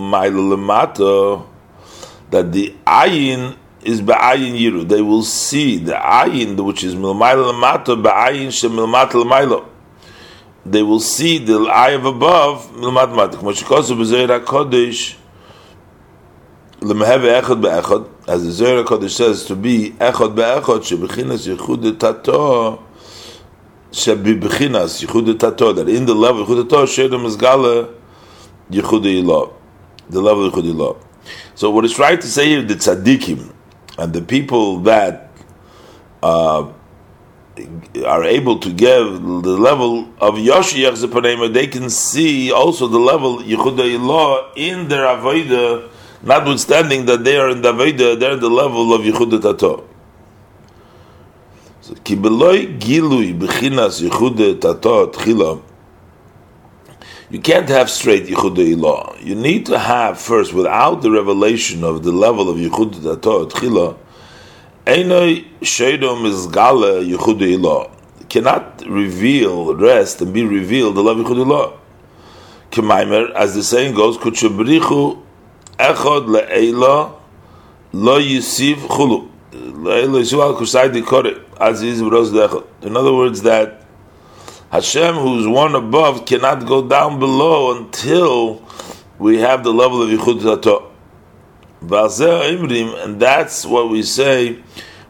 That the ayin is ba'ayin yiru. They will see the ayin, which is milmayla lamato, ba'ayin she lamaylo. They will see the eye of above, milmat mato. Kmo shikosu b'Zohar HaKodesh, lemeheve echad as the Zohar HaKodesh says, to be echad be'echad, shebechinas yichud tato, shebechinas yichud tato, that in the level yichud shedem is yichud the of yichud. So what it's trying to say here, the tzaddikim, and the people that uh, are able to give the level of Yoshi Yachzepanema, they can see also the level Yichuda law in their Avodah, notwithstanding that they are in the Avodah, they're in the level of Yichuda Tato. So, Kibeloi Gilui Bechinas Yichuda Tato Tchila. You can't have straight Yichud law. You need to have first, without the revelation of the level of Yichud Dato Tchila, Einoi Sheidom is Gala Yichud law. Cannot reveal, rest, and be revealed the love of Yichud law. Kemaimer, as the saying goes, Kutshabrichu Echod Le'ela Lo Yisiv Chulu. Le'ela Yisiv Al Kusai Dikore Aziz Bros In other words, that Hashem, who's one above, cannot go down below until we have the level of Yichud Tato. And that's what we say,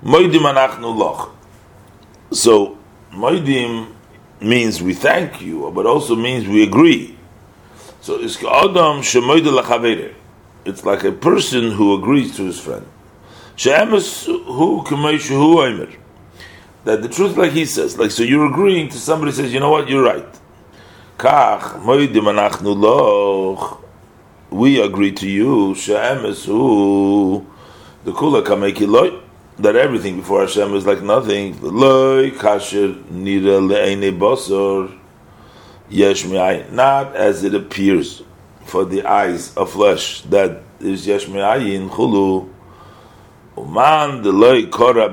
Moidim anachnu loch. So, Moidim means we thank you, but also means we agree. So, it's Adam It's like a person who agrees to his friend. She'emes hu k'mei shehu oimer that the truth, like he says, like so, you're agreeing to somebody says, you know what, you're right. We agree to you. The kula kameki that everything before Hashem is like nothing. Loy nira not as it appears for the eyes of flesh that is yesh me'ayin chulu. Uman the loy kora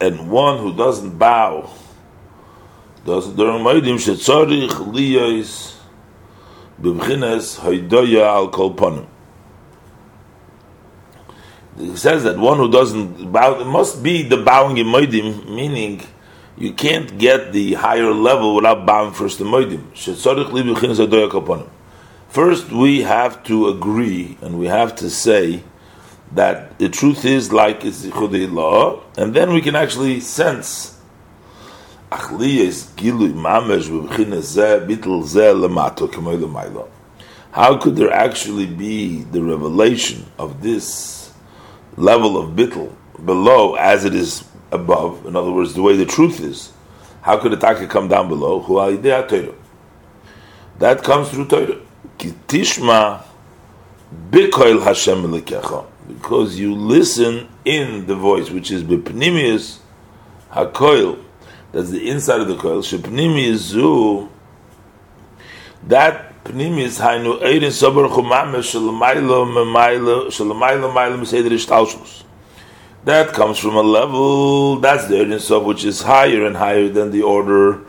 and one who doesn't bow does the Ramaydim shetzarich liyos b'bchines haydoya al kol panim. It says that one who doesn't bow it must be the bowing in moedim, meaning you can't get the higher level without bowing first in moedim. First, we have to agree and we have to say that the truth is like it's Yichudei law, and then we can actually sense how could there actually be the revelation of this level of bittel below as it is above? In other words, the way the truth is. How could the taka come down below? That comes through Torah. Hashem. Because you listen in the voice, which is bepnimius hakoil. That's the inside of the coil. Shepnimius. That pnimius hainu eirin sober chumame shalamaylo memaylo shalamaylo maylo meseder ishtalshus. That comes from a level, that's the Eirin Sof, which is higher and higher than the order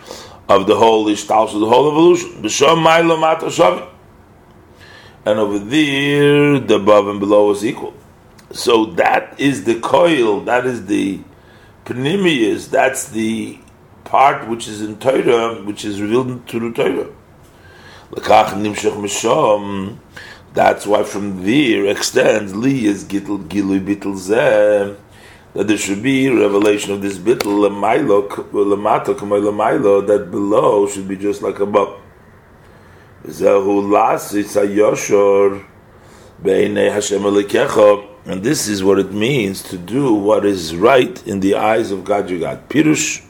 of the whole Ishtal, the whole evolution. B'shom Shavi. And over there, the above and below is equal. So that is the coil, that is the Pnimius, that's the part which is in Torah, which is revealed Torah. L'kach nimshach mishom. That's why from there extends li is bittel zeh that there should be revelation of this bittel lemailo that below should be just like above. Lasis hayoshor beinei Hashem and this is what it means to do what is right in the eyes of God your God. Pirush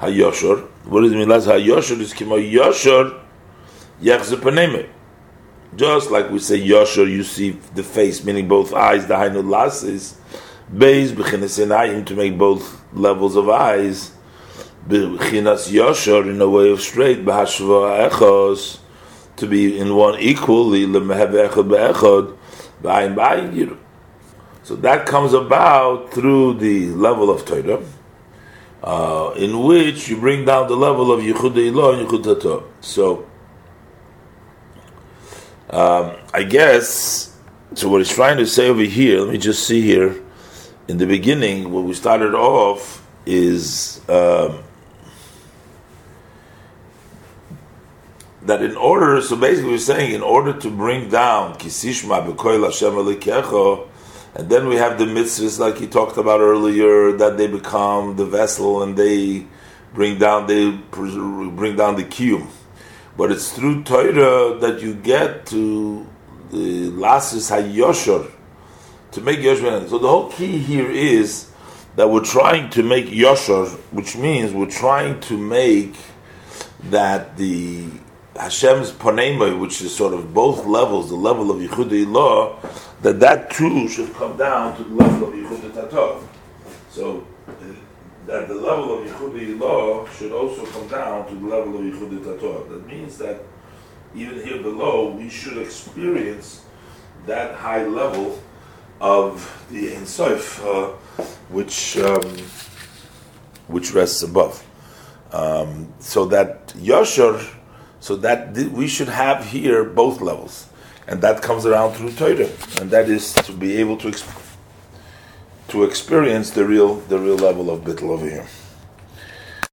hayoshor. What does it mean? Las hayoshor is kimo yoshor yachzepaneme. Just like we say yoshor, you see the face, meaning both eyes. The hainu lasis Beis b'chinas to make both levels of eyes. B'chinas yashar in a way of straight b'hashva echos to be in one equally lemehev echad be'echad b'ayin b'ayin. So that comes about through the level of Torah, uh, in which you bring down the level of Yichud Ilah and Yichud Tato. So, um, I guess, so what he's trying to say over here, let me just see here in the beginning, what we started off is um, that in order, so basically we're saying in order to bring down Kisishma Bekoil Hashem Elikecho, and then we have the mitzvahs like he talked about earlier, that they become the vessel and they bring down they bring down the kiyum. But it's through Torah that you get to the lasis hayoshor, to make Yoshua. So the whole key here is that we're trying to make Yoshar, which means we're trying to make that the Hashem's Panema, which is sort of both levels, the level of Yichud law, that that too should come down to the level of Yichud Tatov. So that the level of Yichud law should also come down to the level of Yichud Tatov. That means that even here below, we should experience that high level of the Ein Sof, uh, which um, which rests above. Um, so that Yashar, so that th- we should have here both levels, and that comes around through Torah, and that is to be able to exp- to experience the real the real level of bittul over here.